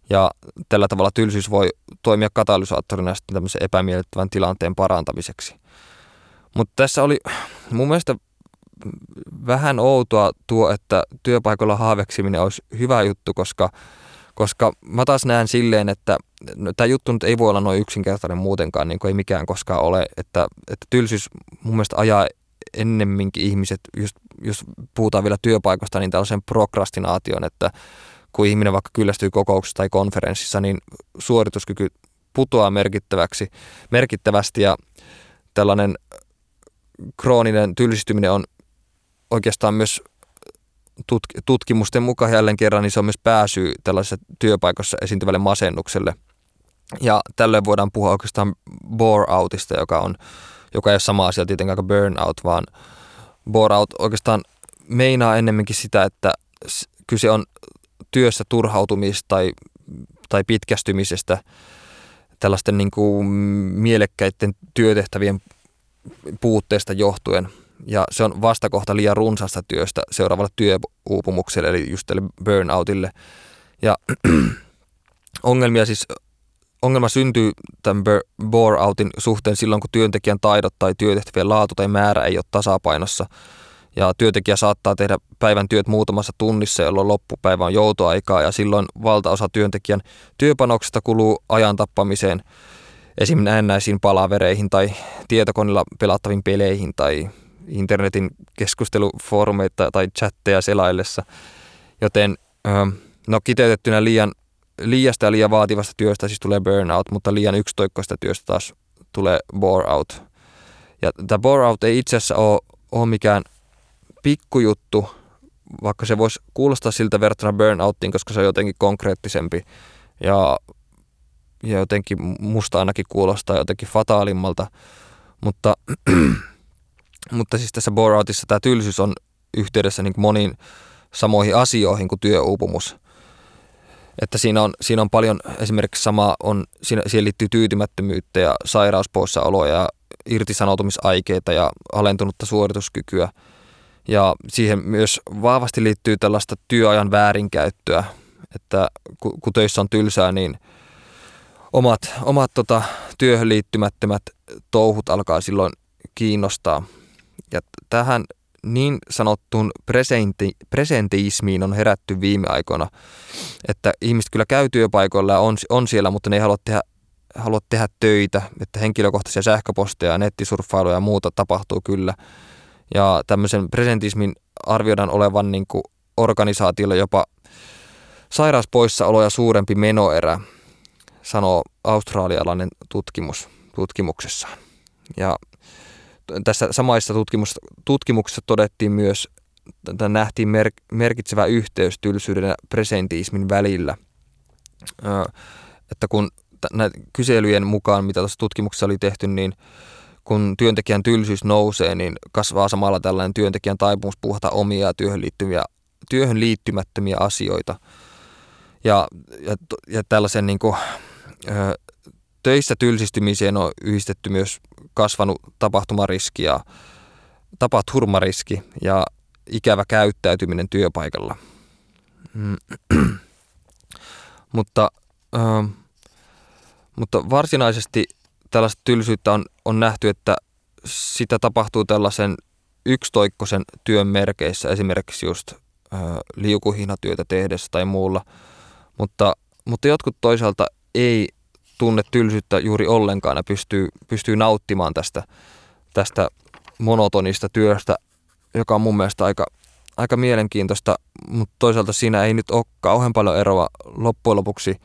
Ja tällä tavalla tylsyys voi toimia katalysaattorina sitten tämmöisen epämiellyttävän tilanteen parantamiseksi. Mutta tässä oli mun mielestä vähän outoa tuo, että työpaikalla haaveksiminen olisi hyvä juttu, koska, koska mä taas näen silleen, että no, tämä juttu nyt ei voi olla noin yksinkertainen muutenkaan, niin kuin ei mikään koskaan ole, että, että tylsyys mun mielestä ajaa ennemminkin ihmiset, just, jos puhutaan vielä työpaikasta, niin tällaisen prokrastinaation, että kun ihminen vaikka kyllästyy kokouksessa tai konferenssissa, niin suorituskyky putoaa merkittäväksi, merkittävästi ja tällainen krooninen tylsistyminen on oikeastaan myös tutkimusten mukaan jälleen kerran, niin se on myös pääsy tällaisessa työpaikassa esiintyvälle masennukselle. Ja tällöin voidaan puhua oikeastaan bore-outista, joka, on, joka ei ole sama asia tietenkään kuin burnout, vaan bore-out oikeastaan meinaa ennemminkin sitä, että kyse on työssä turhautumista tai, tai pitkästymisestä tällaisten niin kuin mielekkäiden työtehtävien puutteesta johtuen. Ja se on vastakohta liian runsasta työstä seuraavalle työuupumukselle, eli just tälle burnoutille. Ja ongelmia siis, ongelma syntyy tämän bore-outin suhteen silloin, kun työntekijän taidot tai työtehtävien laatu tai määrä ei ole tasapainossa – ja työntekijä saattaa tehdä päivän työt muutamassa tunnissa, jolloin loppupäivä on joutoaikaa ja silloin valtaosa työntekijän työpanoksesta kuluu ajan tappamiseen esim. näennäisiin palavereihin tai tietokoneella pelattaviin peleihin tai internetin keskustelufoorumeita tai chatteja selaillessa. Joten no kiteytettynä liian, liiasta ja liian vaativasta työstä siis tulee burnout, mutta liian yksitoikkoista työstä taas tulee bore out. Ja tämä bore out ei itse asiassa ole, ole mikään pikkujuttu, vaikka se voisi kuulostaa siltä verrattuna burnouttiin, koska se on jotenkin konkreettisempi ja, ja jotenkin musta ainakin kuulostaa jotenkin fataalimmalta, mutta, mutta siis tässä bore-outissa tämä tylsyys on yhteydessä niin moniin samoihin asioihin kuin työuupumus. Että siinä on, siinä on paljon esimerkiksi sama, on, siinä, siihen liittyy tyytymättömyyttä ja sairauspoissaoloa ja irtisanoutumisaikeita ja alentunutta suorituskykyä – ja siihen myös vahvasti liittyy tällaista työajan väärinkäyttöä, että kun töissä on tylsää, niin omat, omat tota, työhön liittymättömät touhut alkaa silloin kiinnostaa. Ja tähän niin sanottuun presenti, presenteismiin on herätty viime aikoina, että ihmiset kyllä käy työpaikoilla ja on, on siellä, mutta ne ei halua tehdä, halua tehdä töitä, että henkilökohtaisia sähköposteja, nettisurffailuja ja muuta tapahtuu kyllä – ja tämmöisen presentismin arvioidaan olevan niin kuin organisaatiolle jopa sairauspoissaoloja suurempi menoerä, sanoo australialainen tutkimus tutkimuksessaan. Ja tässä samaissa tutkimus, tutkimuksessa todettiin myös, että nähtiin mer, merkitsevä yhteys tylsyyden ja presentismin välillä. Ö, että kun näitä kyselyjen mukaan, mitä tuossa tutkimuksessa oli tehty, niin kun työntekijän tylsyys nousee, niin kasvaa samalla tällainen työntekijän taipumus puhata omia työhön, liittyviä, työhön liittymättömiä asioita. Ja, ja, ja tällaisen niin kuin, ö, töissä tylsistymiseen on yhdistetty myös kasvanut tapahtumariski ja tapaturmariski ja ikävä käyttäytyminen työpaikalla. Mm. mutta, ö, mutta varsinaisesti tällaista tylsyyttä on, on nähty, että sitä tapahtuu tällaisen yksitoikkoisen työn merkeissä, esimerkiksi just ö, liukuhihnatyötä tehdessä tai muulla, mutta, mutta jotkut toisaalta ei tunne tylsyyttä juuri ollenkaan ja pystyy, pystyy nauttimaan tästä, tästä monotonista työstä, joka on mun mielestä aika, aika mielenkiintoista, mutta toisaalta siinä ei nyt ole kauhean paljon eroa loppujen lopuksi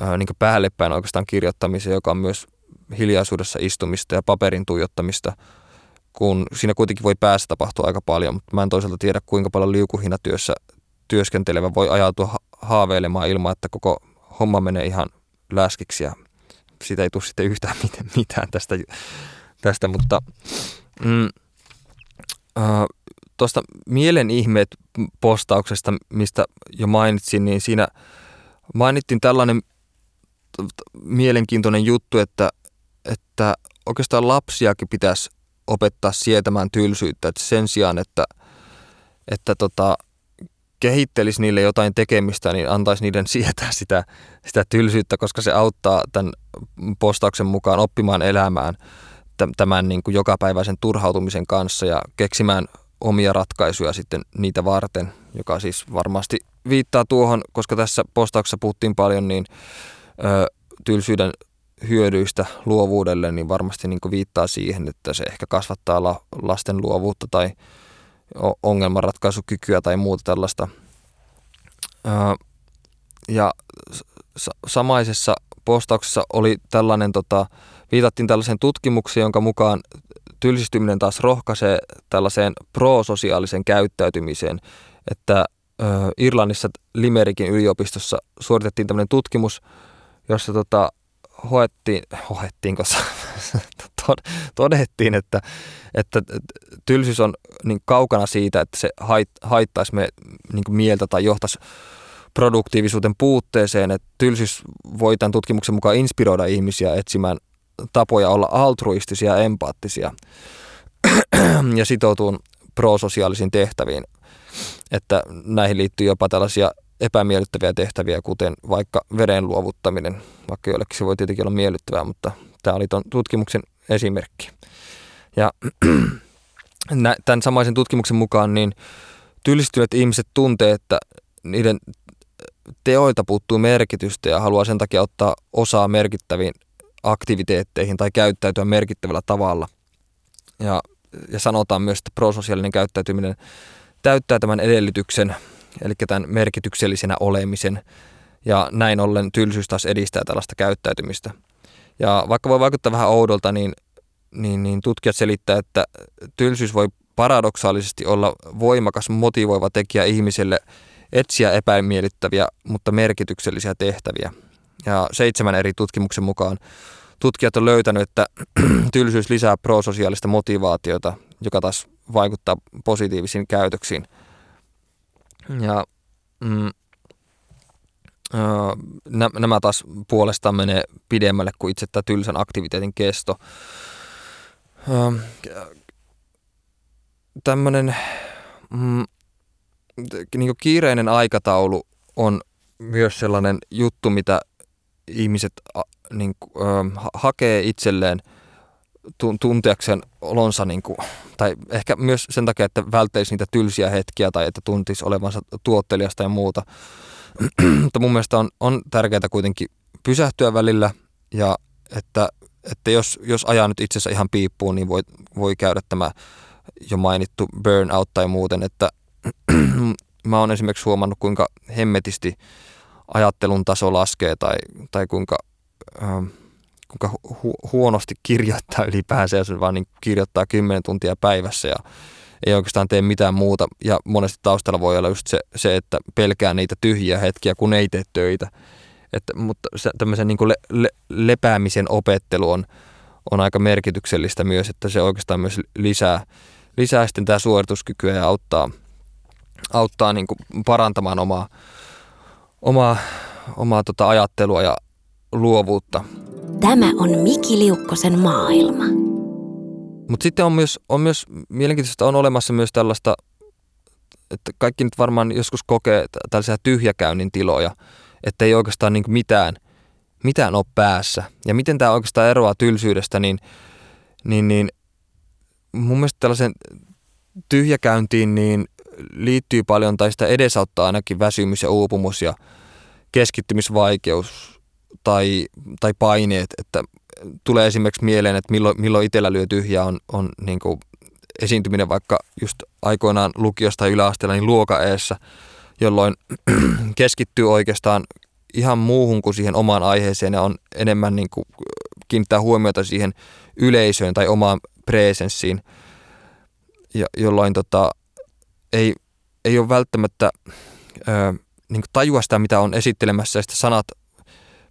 ää, niin päälle päin oikeastaan kirjoittamiseen, joka on myös hiljaisuudessa istumista ja paperin tuijottamista, kun siinä kuitenkin voi päässä tapahtua aika paljon, mutta mä en toisaalta tiedä kuinka paljon liukuhinatyössä työskentelevä voi ajautua haaveilemaan ilman, että koko homma menee ihan läskiksi ja siitä ei tule sitten yhtään mitään tästä, tästä mutta mm, äh, tuosta Mielen ihmeet postauksesta, mistä jo mainitsin, niin siinä mainittiin tällainen mielenkiintoinen juttu, että, että oikeastaan lapsiakin pitäisi opettaa sietämään tylsyyttä, että sen sijaan, että, että tota, kehittelisi niille jotain tekemistä, niin antaisi niiden sietää sitä, sitä tylsyyttä, koska se auttaa tämän postauksen mukaan oppimaan elämään tämän niin kuin jokapäiväisen turhautumisen kanssa ja keksimään omia ratkaisuja sitten niitä varten, joka siis varmasti viittaa tuohon, koska tässä postauksessa puhuttiin paljon niin ö, tylsyyden hyödyistä luovuudelle, niin varmasti niin viittaa siihen, että se ehkä kasvattaa la, lasten luovuutta tai ongelmanratkaisukykyä tai muuta tällaista. Ja samaisessa postauksessa oli tällainen, tota, viitattiin tällaiseen tutkimukseen, jonka mukaan tylsistyminen taas rohkaisee tällaiseen prososiaaliseen käyttäytymiseen, että Irlannissa Limerikin yliopistossa suoritettiin tämmöinen tutkimus, jossa tota, hoettiin, hoettiinko todettiin, että, että tylsyys on niin kaukana siitä, että se haittaisi me niin mieltä tai johtaisi produktiivisuuden puutteeseen, että tylsyys voi tämän tutkimuksen mukaan inspiroida ihmisiä etsimään tapoja olla altruistisia ja empaattisia ja sitoutua prososiaalisiin tehtäviin. Että näihin liittyy jopa tällaisia epämiellyttäviä tehtäviä, kuten vaikka veren luovuttaminen, vaikka joillekin se voi tietenkin olla miellyttävää, mutta tämä oli tuon tutkimuksen esimerkki. Ja tämän samaisen tutkimuksen mukaan niin tylsistyneet ihmiset tuntee, että niiden teoilta puuttuu merkitystä ja haluaa sen takia ottaa osaa merkittäviin aktiviteetteihin tai käyttäytyä merkittävällä tavalla. Ja, ja sanotaan myös, että prososiaalinen käyttäytyminen täyttää tämän edellytyksen, eli tämän merkityksellisenä olemisen, ja näin ollen tylsyys taas edistää tällaista käyttäytymistä. Ja vaikka voi vaikuttaa vähän oudolta, niin, niin, niin tutkijat selittää, että tylsyys voi paradoksaalisesti olla voimakas motivoiva tekijä ihmiselle etsiä epämiellyttäviä, mutta merkityksellisiä tehtäviä. Ja seitsemän eri tutkimuksen mukaan tutkijat on löytänyt, että tylsyys lisää prososiaalista motivaatiota, joka taas vaikuttaa positiivisiin käytöksiin. Ja mm, nämä taas puolestaan menee pidemmälle kuin itse tämä tylsän aktiviteetin kesto. Tämmöinen mm, niin kiireinen aikataulu on myös sellainen juttu, mitä ihmiset niin, äh, hakee itselleen tuntiakseen olonsa, niin kuin, tai ehkä myös sen takia, että välttäisi niitä tylsiä hetkiä tai että tuntisi olevansa tuottelijasta ja muuta. Mutta mun mielestä on, on tärkeää kuitenkin pysähtyä välillä ja että, että jos, jos ajaa nyt itsensä ihan piippuun, niin voi, voi käydä tämä jo mainittu burnout tai muuten, että mä oon esimerkiksi huomannut, kuinka hemmetisti ajattelun taso laskee tai, tai kuinka, äh, kuinka hu- huonosti kirjoittaa ylipäänsä, jos vaan niin kirjoittaa 10 tuntia päivässä ja ei oikeastaan tee mitään muuta. Ja monesti taustalla voi olla just se, se että pelkää niitä tyhjiä hetkiä, kun ei tee töitä. Että, mutta se, tämmöisen niin le, le, lepäämisen opettelu on, on aika merkityksellistä myös, että se oikeastaan myös lisää, lisää sitten tämä suorituskykyä ja auttaa, auttaa niin kuin parantamaan omaa, omaa, omaa tota ajattelua ja luovuutta. Tämä on Miki Liukkosen maailma. Mutta sitten on myös, on myös mielenkiintoista, on olemassa myös tällaista, että kaikki nyt varmaan joskus kokee tällaisia tyhjäkäynnin tiloja, että ei oikeastaan niin mitään, mitään ole päässä. Ja miten tämä oikeastaan eroaa tylsyydestä, niin, niin, niin mun mielestä tällaisen tyhjäkäyntiin niin liittyy paljon, tai sitä edesauttaa ainakin väsymys ja uupumus ja keskittymisvaikeus tai, tai paineet, että tulee esimerkiksi mieleen, että milloin, milloin itsellä lyö tyhjää on, on niin kuin esiintyminen vaikka just aikoinaan lukiosta yläasteella niin luokaeessa, jolloin keskittyy oikeastaan ihan muuhun kuin siihen omaan aiheeseen ja on enemmän niin kuin kiinnittää huomiota siihen yleisöön tai omaan presenssiin, ja, jolloin tota, ei, ei ole välttämättä ö, niin tajua sitä, mitä on esittelemässä ja sitten sanat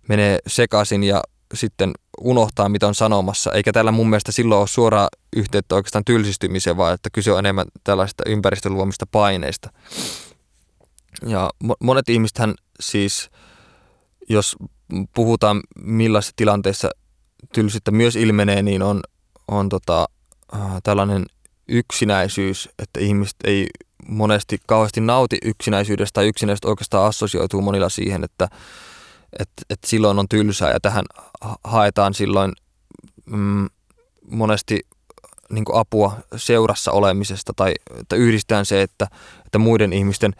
menee sekaisin ja sitten unohtaa, mitä on sanomassa, eikä tällä mun mielestä silloin ole suoraa yhteyttä oikeastaan tylsistymiseen, vaan että kyse on enemmän tällaista ympäristön luomista paineista. Ja monet ihmisethän siis, jos puhutaan millaisissa tilanteissa tylsyyttä myös ilmenee, niin on, on tota, äh, tällainen yksinäisyys, että ihmiset ei monesti kauheasti nauti yksinäisyydestä tai yksinäisyys oikeastaan assosioituu monilla siihen, että että et silloin on tylsää ja tähän haetaan silloin mm, monesti niin apua seurassa olemisesta tai että yhdistään se, että, että muiden ihmisten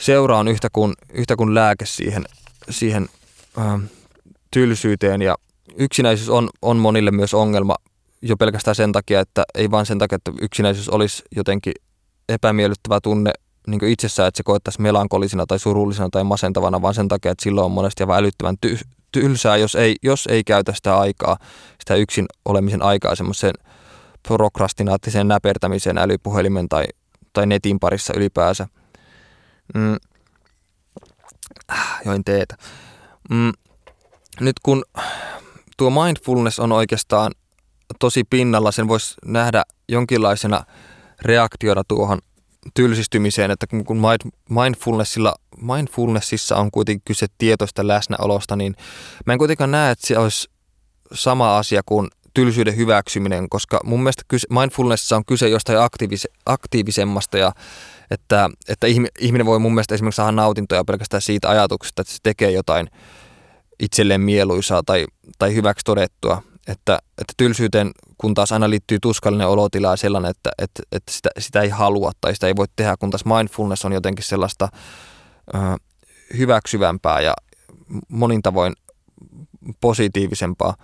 seura on yhtä kuin, yhtä kuin lääke siihen, siihen äh, tylsyyteen. Ja yksinäisyys on, on monille myös ongelma jo pelkästään sen takia, että ei vain sen takia, että yksinäisyys olisi jotenkin epämiellyttävä tunne niin itsessään, että se koettaisiin melankolisena tai surullisena tai masentavana, vaan sen takia, että silloin on monesti aivan älyttömän ty- tylsää, jos ei, jos ei käytä sitä aikaa, sitä yksin olemisen aikaa semmoiseen prokrastinaattiseen näpertämiseen älypuhelimen tai, tai netin parissa ylipäänsä. Mm. Join teetä. Mm. Nyt kun tuo mindfulness on oikeastaan tosi pinnalla, sen voisi nähdä jonkinlaisena reaktiona tuohon tylsistymiseen, että kun mindfulnessilla, mindfulnessissa on kuitenkin kyse tietoista läsnäolosta, niin mä en kuitenkaan näe, että se olisi sama asia kuin tylsyyden hyväksyminen, koska mun mielestä kyse, mindfulnessissa on kyse jostain aktiivis, aktiivisemmasta ja että, että ihminen voi mun mielestä esimerkiksi saada nautintoja pelkästään siitä ajatuksesta, että se tekee jotain itselleen mieluisaa tai, tai hyväksi todettua. Että, että tylsyyteen kun taas aina liittyy tuskallinen olotila ja sellainen, että, että, että sitä, sitä ei halua tai sitä ei voi tehdä, kun taas mindfulness on jotenkin sellaista ö, hyväksyvämpää ja monin tavoin positiivisempaa.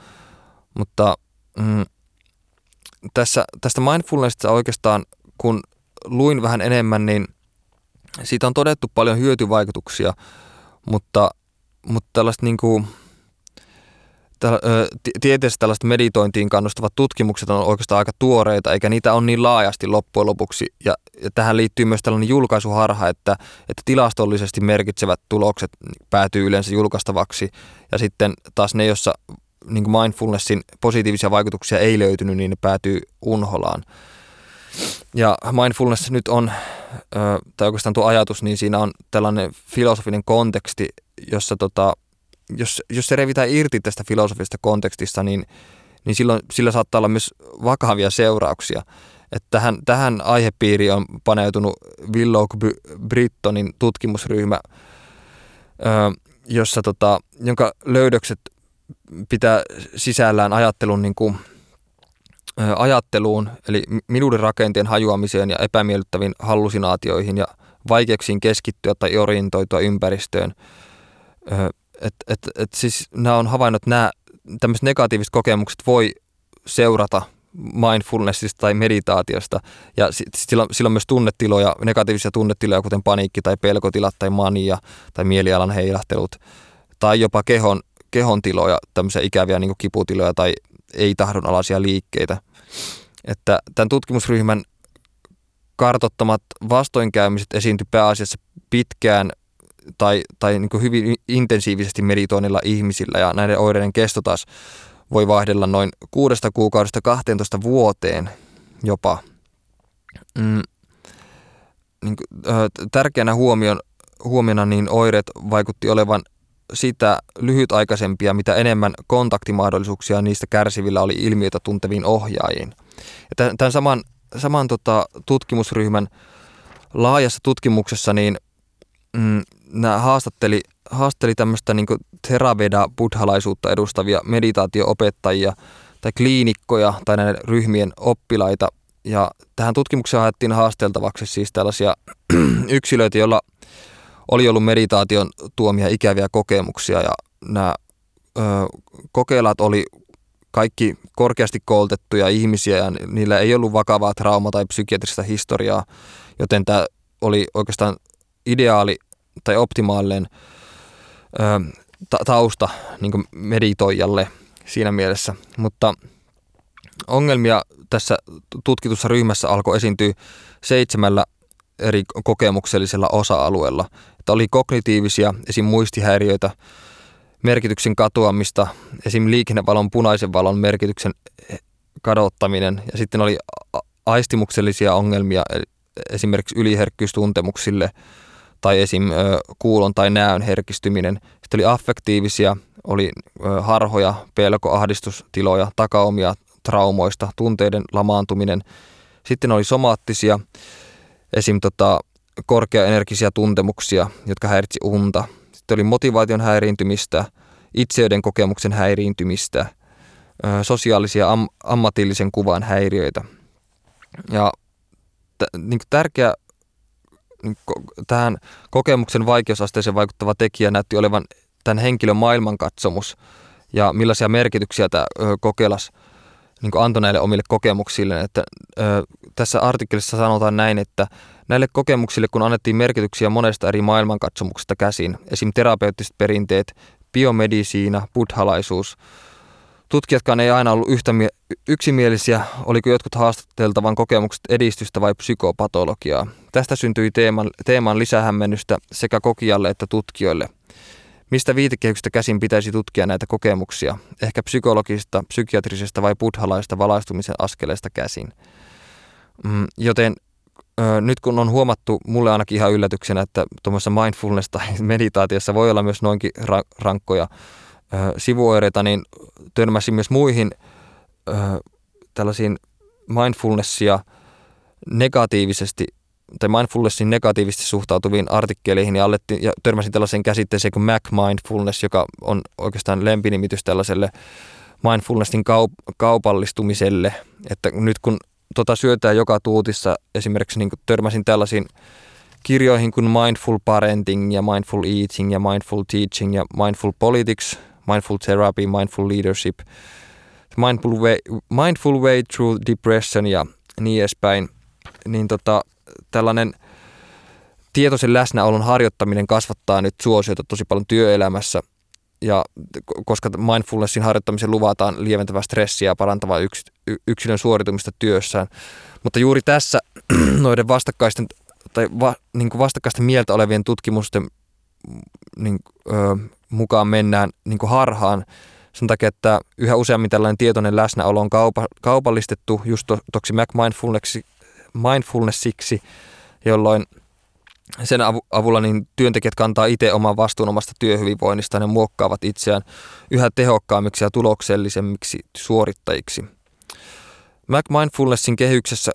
Mutta mm, tässä, tästä mindfulnessista oikeastaan, kun luin vähän enemmän, niin siitä on todettu paljon hyötyvaikutuksia, mutta, mutta tällaista niin kuin, tieteessä tällaiset meditointiin kannustavat tutkimukset on oikeastaan aika tuoreita, eikä niitä ole niin laajasti loppujen lopuksi. Ja, ja tähän liittyy myös tällainen julkaisuharha, että, että tilastollisesti merkitsevät tulokset päätyy yleensä julkaistavaksi. Ja sitten taas ne, joissa niin mindfulnessin positiivisia vaikutuksia ei löytynyt, niin ne päätyy unholaan. Ja mindfulness nyt on, tai oikeastaan tuo ajatus, niin siinä on tällainen filosofinen konteksti, jossa tota, jos, jos se revitään irti tästä filosofista kontekstista, niin, niin silloin sillä saattaa olla myös vakavia seurauksia. Että tähän, tähän aihepiiriin on paneutunut Willow Brittonin tutkimusryhmä, jossa tota, jonka löydökset pitää sisällään ajattelun niin kuin, ajatteluun, eli minuuden rakenteen hajuamiseen ja epämiellyttäviin hallusinaatioihin ja vaikeuksiin keskittyä tai orientoitua ympäristöön et, et, et siis nämä on havainnut, että nämä tämmöiset negatiiviset kokemukset voi seurata mindfulnessista tai meditaatiosta. Ja sillä, sillä on myös tunnetiloja, negatiivisia tunnetiloja, kuten paniikki tai pelkotilat tai mania tai mielialan heilahtelut. Tai jopa kehon, kehon tiloja, tämmöisiä ikäviä niin kiputiloja tai ei-tahdonalaisia liikkeitä. Että tämän tutkimusryhmän kartottamat vastoinkäymiset esiintyi pääasiassa pitkään tai, tai niin hyvin intensiivisesti meditoinnilla ihmisillä ja näiden oireiden kesto taas voi vaihdella noin kuudesta kuukaudesta 12 vuoteen jopa. Mm, niin, tärkeänä huomion, huomiona niin oireet vaikutti olevan sitä lyhytaikaisempia, mitä enemmän kontaktimahdollisuuksia niistä kärsivillä oli ilmiötä tunteviin ohjaajiin. Ja tämän saman, saman tota, tutkimusryhmän laajassa tutkimuksessa niin mm, nämä haastatteli, haastatteli tämmöistä niin teraveda buddhalaisuutta edustavia meditaatioopettajia tai kliinikkoja tai näiden ryhmien oppilaita. Ja tähän tutkimukseen haettiin haasteltavaksi siis tällaisia yksilöitä, joilla oli ollut meditaation tuomia ikäviä kokemuksia ja nämä ö, kokeilat oli kaikki korkeasti koulutettuja ihmisiä ja niillä ei ollut vakavaa trauma- tai psykiatrista historiaa, joten tämä oli oikeastaan ideaali tai optimaalinen ö, ta- tausta niin meditoijalle siinä mielessä. Mutta ongelmia tässä tutkitussa ryhmässä alkoi esiintyä seitsemällä eri kokemuksellisella osa-alueella. Että oli kognitiivisia, esim. muistihäiriöitä, merkityksen katoamista, esim. liikennevalon punaisen valon merkityksen kadottaminen ja sitten oli aistimuksellisia ongelmia, esimerkiksi yliherkkyystuntemuksille tai esim. kuulon tai näön herkistyminen. Sitten oli affektiivisia, oli harhoja, pelko, ahdistustiloja, takaumia traumoista, tunteiden lamaantuminen. Sitten oli somaattisia, esim. Tota, korkeaenergisiä tuntemuksia, jotka häiritsi unta. Sitten oli motivaation häiriintymistä, itseyden kokemuksen häiriintymistä, sosiaalisia am- ammatillisen kuvan häiriöitä. Ja t- niin tärkeä tähän kokemuksen vaikeusasteeseen vaikuttava tekijä näytti olevan tämän henkilön maailmankatsomus ja millaisia merkityksiä tämä kokeilas niin antoi näille omille kokemuksille. Että, ö, tässä artikkelissa sanotaan näin, että näille kokemuksille kun annettiin merkityksiä monesta eri maailmankatsomuksesta käsin, esim. terapeuttiset perinteet, biomedisiina, buddhalaisuus, Tutkijatkaan ei aina ollut yhtä mie- yksimielisiä, oliko jotkut haastateltavan kokemukset edistystä vai psykopatologiaa. Tästä syntyi teeman, teeman lisähämmennystä sekä kokijalle että tutkijoille – Mistä viitekehyksestä käsin pitäisi tutkia näitä kokemuksia? Ehkä psykologisesta, psykiatrisesta vai buddhalaista valaistumisen askeleesta käsin. Mm, joten nyt kun on huomattu mulle ainakin ihan yllätyksenä, että tuommoisessa mindfulness tai meditaatiossa voi olla myös noinkin ra- rankkoja sivuoireita, niin törmäsin myös muihin ö, tällaisiin mindfulnessia negatiivisesti tai mindfulnessin negatiivisesti suhtautuviin artikkeleihin ja, alettiin, ja törmäsin tällaiseen käsitteeseen kuin Mac Mindfulness, joka on oikeastaan lempinimitys tällaiselle mindfulnessin kaup- kaupallistumiselle. Että nyt kun tota syötään joka tuutissa, esimerkiksi niin törmäsin tällaisiin kirjoihin kuin Mindful Parenting ja Mindful Eating ja Mindful Teaching ja Mindful Politics, Mindful Therapy, Mindful Leadership, Mindful Way, Mindful Way Through Depression ja niin edespäin, niin tota, tällainen tietoisen läsnäolon harjoittaminen kasvattaa nyt suosiota tosi paljon työelämässä. Ja koska mindfulnessin harjoittamisen luvataan lieventävää stressiä ja parantavaa yks, yksilön suoritumista työssään. Mutta juuri tässä noiden vastakkaisten tai va, niin vastakkaisten mieltä olevien tutkimusten niin, ö, mukaan mennään niin kuin harhaan sen takia, että yhä useammin tällainen tietoinen läsnäolo on kaupa, kaupallistettu just to, toksi Mac mindfulnessiksi, jolloin sen avulla niin työntekijät kantaa itse oman vastuun omasta työhyvinvoinnista ja muokkaavat itseään yhä tehokkaammiksi ja tuloksellisemmiksi suorittajiksi. Mac Mindfulnessin kehyksessä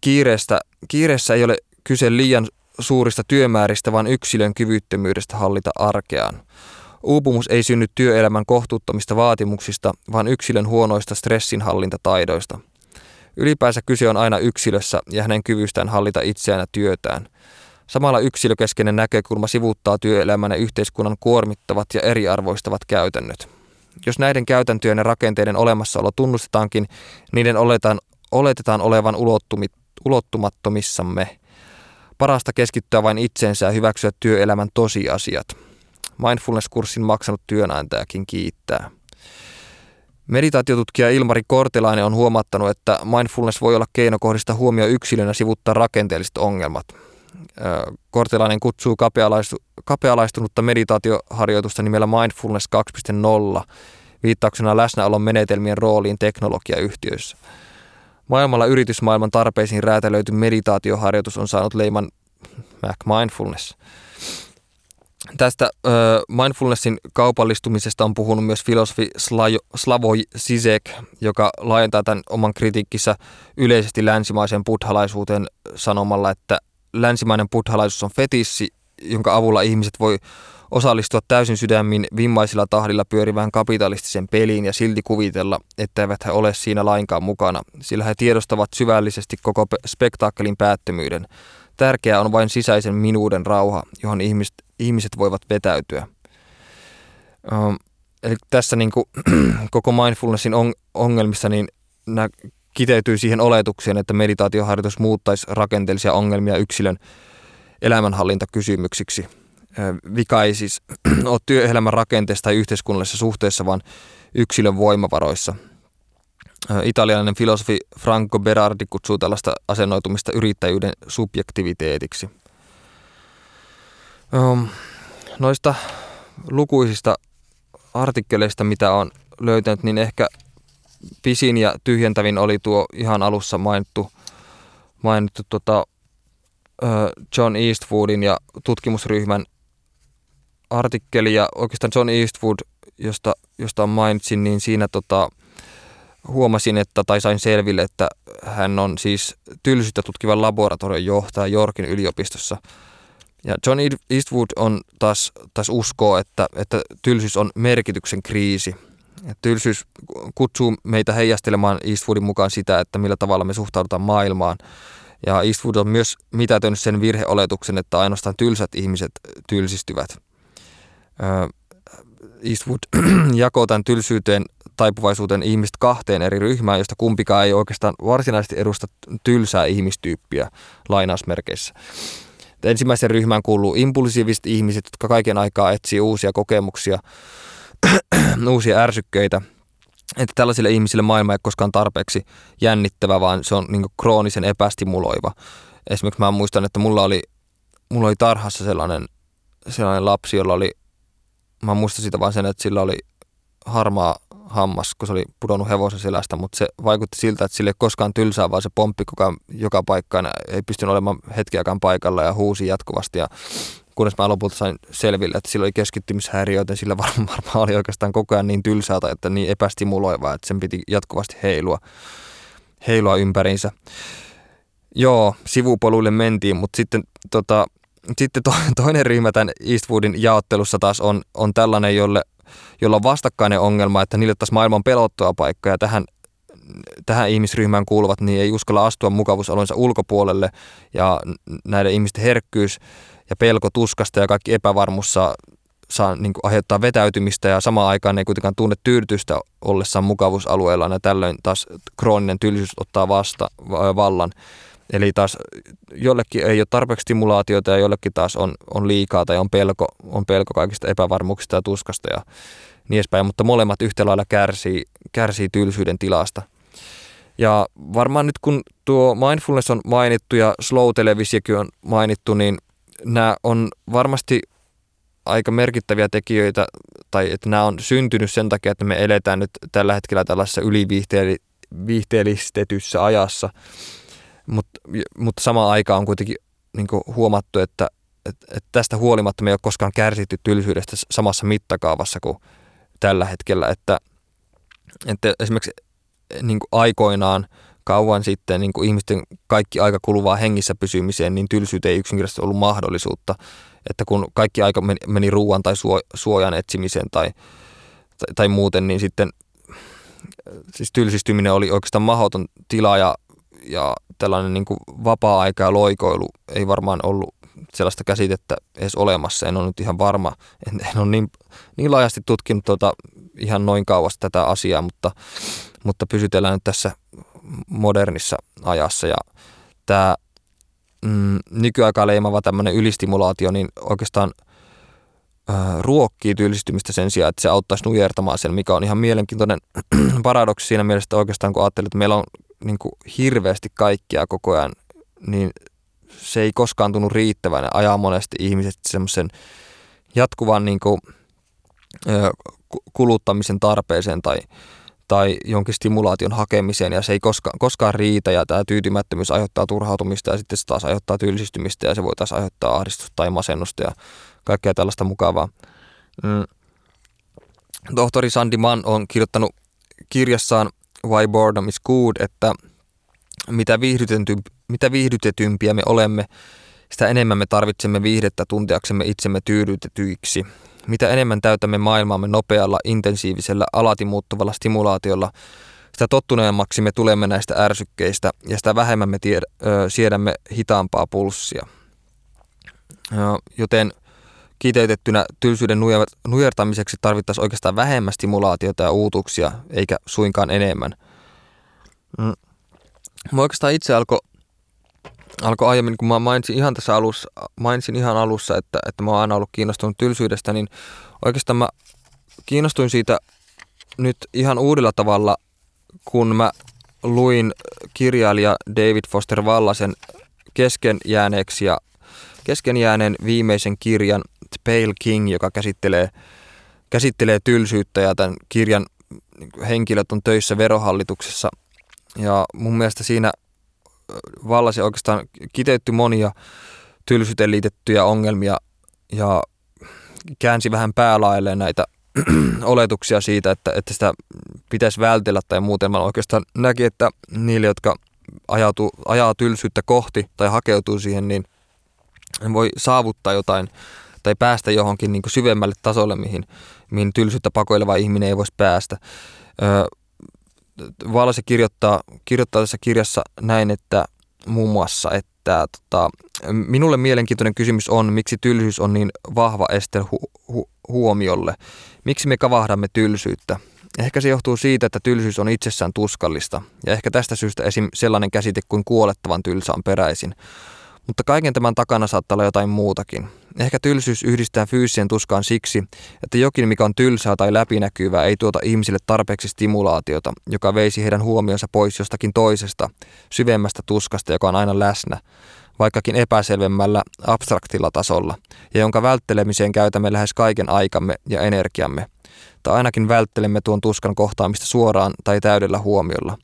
kiireestä, kiireessä ei ole kyse liian suurista työmääristä, vaan yksilön kyvyttömyydestä hallita arkeaan. Uupumus ei synny työelämän kohtuuttomista vaatimuksista, vaan yksilön huonoista stressinhallintataidoista. Ylipäänsä kyse on aina yksilössä ja hänen kyvystään hallita itseään ja työtään. Samalla yksilökeskeinen näkökulma sivuuttaa työelämän ja yhteiskunnan kuormittavat ja eriarvoistavat käytännöt. Jos näiden käytäntöjen ja rakenteiden olemassaolo tunnustetaankin, niiden oletetaan, oletetaan olevan ulottumattomissamme. Parasta keskittyä vain itseensä ja hyväksyä työelämän tosiasiat. Mindfulness-kurssin maksanut työnantajakin kiittää. Meditaatiotutkija Ilmari Kortelainen on huomattanut, että mindfulness voi olla keino kohdistaa huomio yksilönä sivuttaa rakenteelliset ongelmat. Kortelainen kutsuu kapealaistu, kapealaistunutta meditaatioharjoitusta nimellä Mindfulness 2.0 viittauksena läsnäolon menetelmien rooliin teknologiayhtiöissä. Maailmalla yritysmaailman tarpeisiin räätälöity meditaatioharjoitus on saanut leiman Mac Mindfulness. Tästä ö, mindfulnessin kaupallistumisesta on puhunut myös filosofi Slavoj Zizek, joka laajentaa tämän oman kritiikkissä yleisesti länsimaiseen buddhalaisuuteen sanomalla, että länsimainen buddhalaisuus on fetissi, jonka avulla ihmiset voi osallistua täysin sydämin vimmaisilla tahdilla pyörivään kapitalistisen peliin ja silti kuvitella, etteivät he ole siinä lainkaan mukana, sillä he tiedostavat syvällisesti koko spektaakkelin päättömyyden. Tärkeää on vain sisäisen minuuden rauha, johon ihmiset, ihmiset voivat vetäytyä. Eli tässä niin kuin, koko mindfulnessin on, ongelmissa niin nämä kiteytyy siihen oletukseen, että meditaatioharjoitus muuttaisi rakenteellisia ongelmia yksilön elämänhallintakysymyksiksi. Vika ei siis ole työelämän rakenteessa tai yhteiskunnallisessa suhteessa, vaan yksilön voimavaroissa. Italialainen filosofi Franco Berardi kutsuu tällaista asennoitumista yrittäjyyden subjektiviteetiksi. Noista lukuisista artikkeleista, mitä on löytänyt, niin ehkä pisin ja tyhjentävin oli tuo ihan alussa mainittu, mainittu tota, John Eastwoodin ja tutkimusryhmän artikkeli ja oikeastaan John Eastwood, josta, josta mainitsin, niin siinä tota, huomasin, että tai sain selville, että hän on siis tylsyyttä tutkivan laboratorion johtaja Yorkin yliopistossa. Ja John Eastwood on taas, taas uskoo, että, että tylsyys on merkityksen kriisi. Ja tylsyys kutsuu meitä heijastelemaan Eastwoodin mukaan sitä, että millä tavalla me suhtaudutaan maailmaan. Ja Eastwood on myös mitätönyt sen virheoletuksen, että ainoastaan tylsät ihmiset tylsistyvät. Eastwood jakoo tämän tylsyyteen taipuvaisuuteen ihmiset kahteen eri ryhmään, josta kumpikaan ei oikeastaan varsinaisesti edusta tylsää ihmistyyppiä lainausmerkeissä. Ensimmäisen ryhmään kuuluu impulsiiviset ihmiset, jotka kaiken aikaa etsii uusia kokemuksia, uusia ärsykkeitä. Että tällaisille ihmisille maailma ei koskaan tarpeeksi jännittävä, vaan se on niin kroonisen epästimuloiva. Esimerkiksi mä muistan, että mulla oli, mulla oli tarhassa sellainen, sellainen lapsi, jolla oli, mä muistan sitä vaan sen, että sillä oli harmaa hammas, kun se oli pudonnut hevosen selästä, mutta se vaikutti siltä, että sille ei koskaan tylsää, vaan se pomppi koko joka paikkaan ei pystynyt olemaan hetkiäkään paikalla ja huusi jatkuvasti. Ja kunnes mä lopulta sain selville, että sillä oli keskittymishäiriöitä, sillä varmaan oli oikeastaan koko ajan niin tylsää että niin epästimuloivaa, että sen piti jatkuvasti heilua, heilua ympäriinsä. Joo, sivupoluille mentiin, mutta sitten, tota, sitten to, toinen ryhmä tämän Eastwoodin jaottelussa taas on, on tällainen, jolle, jolla on vastakkainen ongelma, että niille taas maailman pelottua paikka ja tähän tähän ihmisryhmään kuuluvat, niin ei uskalla astua mukavuusalueensa ulkopuolelle ja näiden ihmisten herkkyys ja pelko tuskasta ja kaikki epävarmuus saa, saa niin kuin aiheuttaa vetäytymistä ja samaan aikaan ne ei kuitenkaan tunne tyydytystä ollessaan mukavuusalueella ja tällöin taas krooninen tylsyys ottaa vasta vallan. Eli taas jollekin ei ole tarpeeksi stimulaatiota ja jollekin taas on, on liikaa tai on pelko, on pelko kaikista epävarmuuksista ja tuskasta ja niin edespäin, mutta molemmat yhtä lailla kärsii, kärsii tylsyyden tilasta. Ja varmaan nyt kun tuo mindfulness on mainittu ja slow televisiokin on mainittu, niin nämä on varmasti aika merkittäviä tekijöitä, tai että nämä on syntynyt sen takia, että me eletään nyt tällä hetkellä tällaisessa yliviihteellistetyssä ajassa, Mut, mutta samaan aikaan on kuitenkin niin huomattu, että, että, että tästä huolimatta me ei ole koskaan kärsitty tylsyydestä samassa mittakaavassa kuin tällä hetkellä, että, että esimerkiksi niin aikoinaan – kauan sitten niin ihmisten kaikki aika kuluvaa hengissä pysymiseen, niin tylsyyteen ei yksinkertaisesti ollut mahdollisuutta. Että kun kaikki aika meni, meni ruoan tai suojan etsimiseen tai, tai, tai muuten, niin sitten siis tylsistyminen oli oikeastaan mahdoton tila ja, ja tällainen niin kuin vapaa-aika ja loikoilu ei varmaan ollut sellaista käsitettä edes olemassa. En ole nyt ihan varma, en, en ole niin, niin laajasti tutkinut tuota ihan noin kauas tätä asiaa, mutta, mutta pysytellään nyt tässä modernissa ajassa ja tämä mm, nykyaikaa leimava tämmöinen ylistimulaatio, niin oikeastaan äh, ruokkii tyylistymistä sen sijaan, että se auttaisi nujertamaan sen, mikä on ihan mielenkiintoinen paradoksi siinä mielessä, että oikeastaan kun ajattelee, että meillä on niin kuin hirveästi kaikkia koko ajan, niin se ei koskaan tunnu riittävän ja ajaa monesti ihmiset semmoisen jatkuvan niin kuin, kuluttamisen tarpeeseen tai, tai jonkin stimulaation hakemiseen ja se ei koska, koskaan riitä ja tämä tyytymättömyys aiheuttaa turhautumista ja sitten se taas aiheuttaa tylsistymistä ja se voi taas aiheuttaa ahdistusta tai masennusta ja kaikkea tällaista mukavaa. Mm. Tohtori Sandy Mann on kirjoittanut kirjassaan Why Boredom is Good, että mitä, mitä viihdytetympiä me olemme, sitä enemmän me tarvitsemme viihdettä tunteaksemme itsemme tyydytetyiksi. Mitä enemmän täytämme maailmaamme nopealla, intensiivisellä, alati muuttuvalla stimulaatiolla, sitä tottuneemmaksi me tulemme näistä ärsykkeistä ja sitä vähemmän me tied- ö, siedämme hitaampaa pulssia. Joten kiteytettynä tylsyyden nujertamiseksi tarvittaisiin oikeastaan vähemmän stimulaatiota ja uutuksia, eikä suinkaan enemmän. Mm. Mä oikeastaan itse alkoi alko aiemmin, kun mä mainitsin ihan tässä alussa, mainitsin ihan alussa, että, että mä oon aina ollut kiinnostunut tylsyydestä, niin oikeastaan mä kiinnostuin siitä nyt ihan uudella tavalla, kun mä luin kirjailija David Foster Vallasen kesken jääneeksi ja kesken jääneen viimeisen kirjan Pale King, joka käsittelee, käsittelee tylsyyttä ja tämän kirjan henkilöt on töissä verohallituksessa. Ja mun mielestä siinä vallasi oikeastaan kiteytti monia tylsyyteen liitettyjä ongelmia ja käänsi vähän päälailleen näitä oletuksia siitä, että, että sitä pitäisi vältellä tai muuten. Mä oikeastaan näki, että niille, jotka ajautuu, ajaa tylsyyttä kohti tai hakeutuu siihen, niin voi saavuttaa jotain tai päästä johonkin niin syvemmälle tasolle, mihin, mihin tylsyyttä pakoileva ihminen ei voisi päästä. Valse kirjoittaa, kirjoittaa tässä kirjassa näin, että muun muassa, että tota, minulle mielenkiintoinen kysymys on, miksi tylsyys on niin vahva este hu- hu- huomiolle. Miksi me kavahdamme tylsyyttä? Ehkä se johtuu siitä, että tylsyys on itsessään tuskallista, ja ehkä tästä syystä esim. sellainen käsite kuin kuolettavan tylsä on peräisin. Mutta kaiken tämän takana saattaa olla jotain muutakin. Ehkä tylsyys yhdistää fyysisen tuskaan siksi, että jokin mikä on tylsää tai läpinäkyvää ei tuota ihmisille tarpeeksi stimulaatiota, joka veisi heidän huomionsa pois jostakin toisesta, syvemmästä tuskasta, joka on aina läsnä, vaikkakin epäselvemmällä, abstraktilla tasolla, ja jonka välttelemiseen käytämme lähes kaiken aikamme ja energiamme, tai ainakin välttelemme tuon tuskan kohtaamista suoraan tai täydellä huomiolla.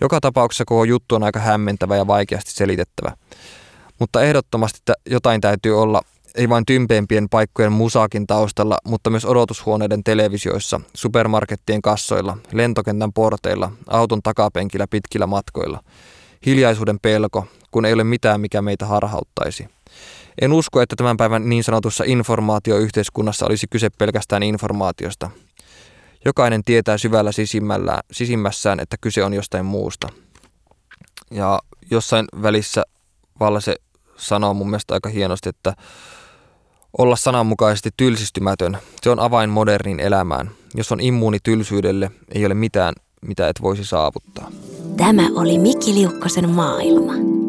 Joka tapauksessa koko juttu on aika hämmentävä ja vaikeasti selitettävä. Mutta ehdottomasti että jotain täytyy olla ei vain tympeimpien paikkojen musaakin taustalla, mutta myös odotushuoneiden televisioissa, supermarkettien kassoilla, lentokentän porteilla, auton takapenkillä pitkillä matkoilla. Hiljaisuuden pelko, kun ei ole mitään, mikä meitä harhauttaisi. En usko, että tämän päivän niin sanotussa informaatioyhteiskunnassa olisi kyse pelkästään informaatiosta. Jokainen tietää syvällä sisimmässään, että kyse on jostain muusta. Ja jossain välissä se sanoo mun mielestä aika hienosti, että olla sananmukaisesti tylsistymätön, se on avain modernin elämään. Jos on immuuni tylsyydelle, ei ole mitään, mitä et voisi saavuttaa. Tämä oli Mikki Liukkosen maailma.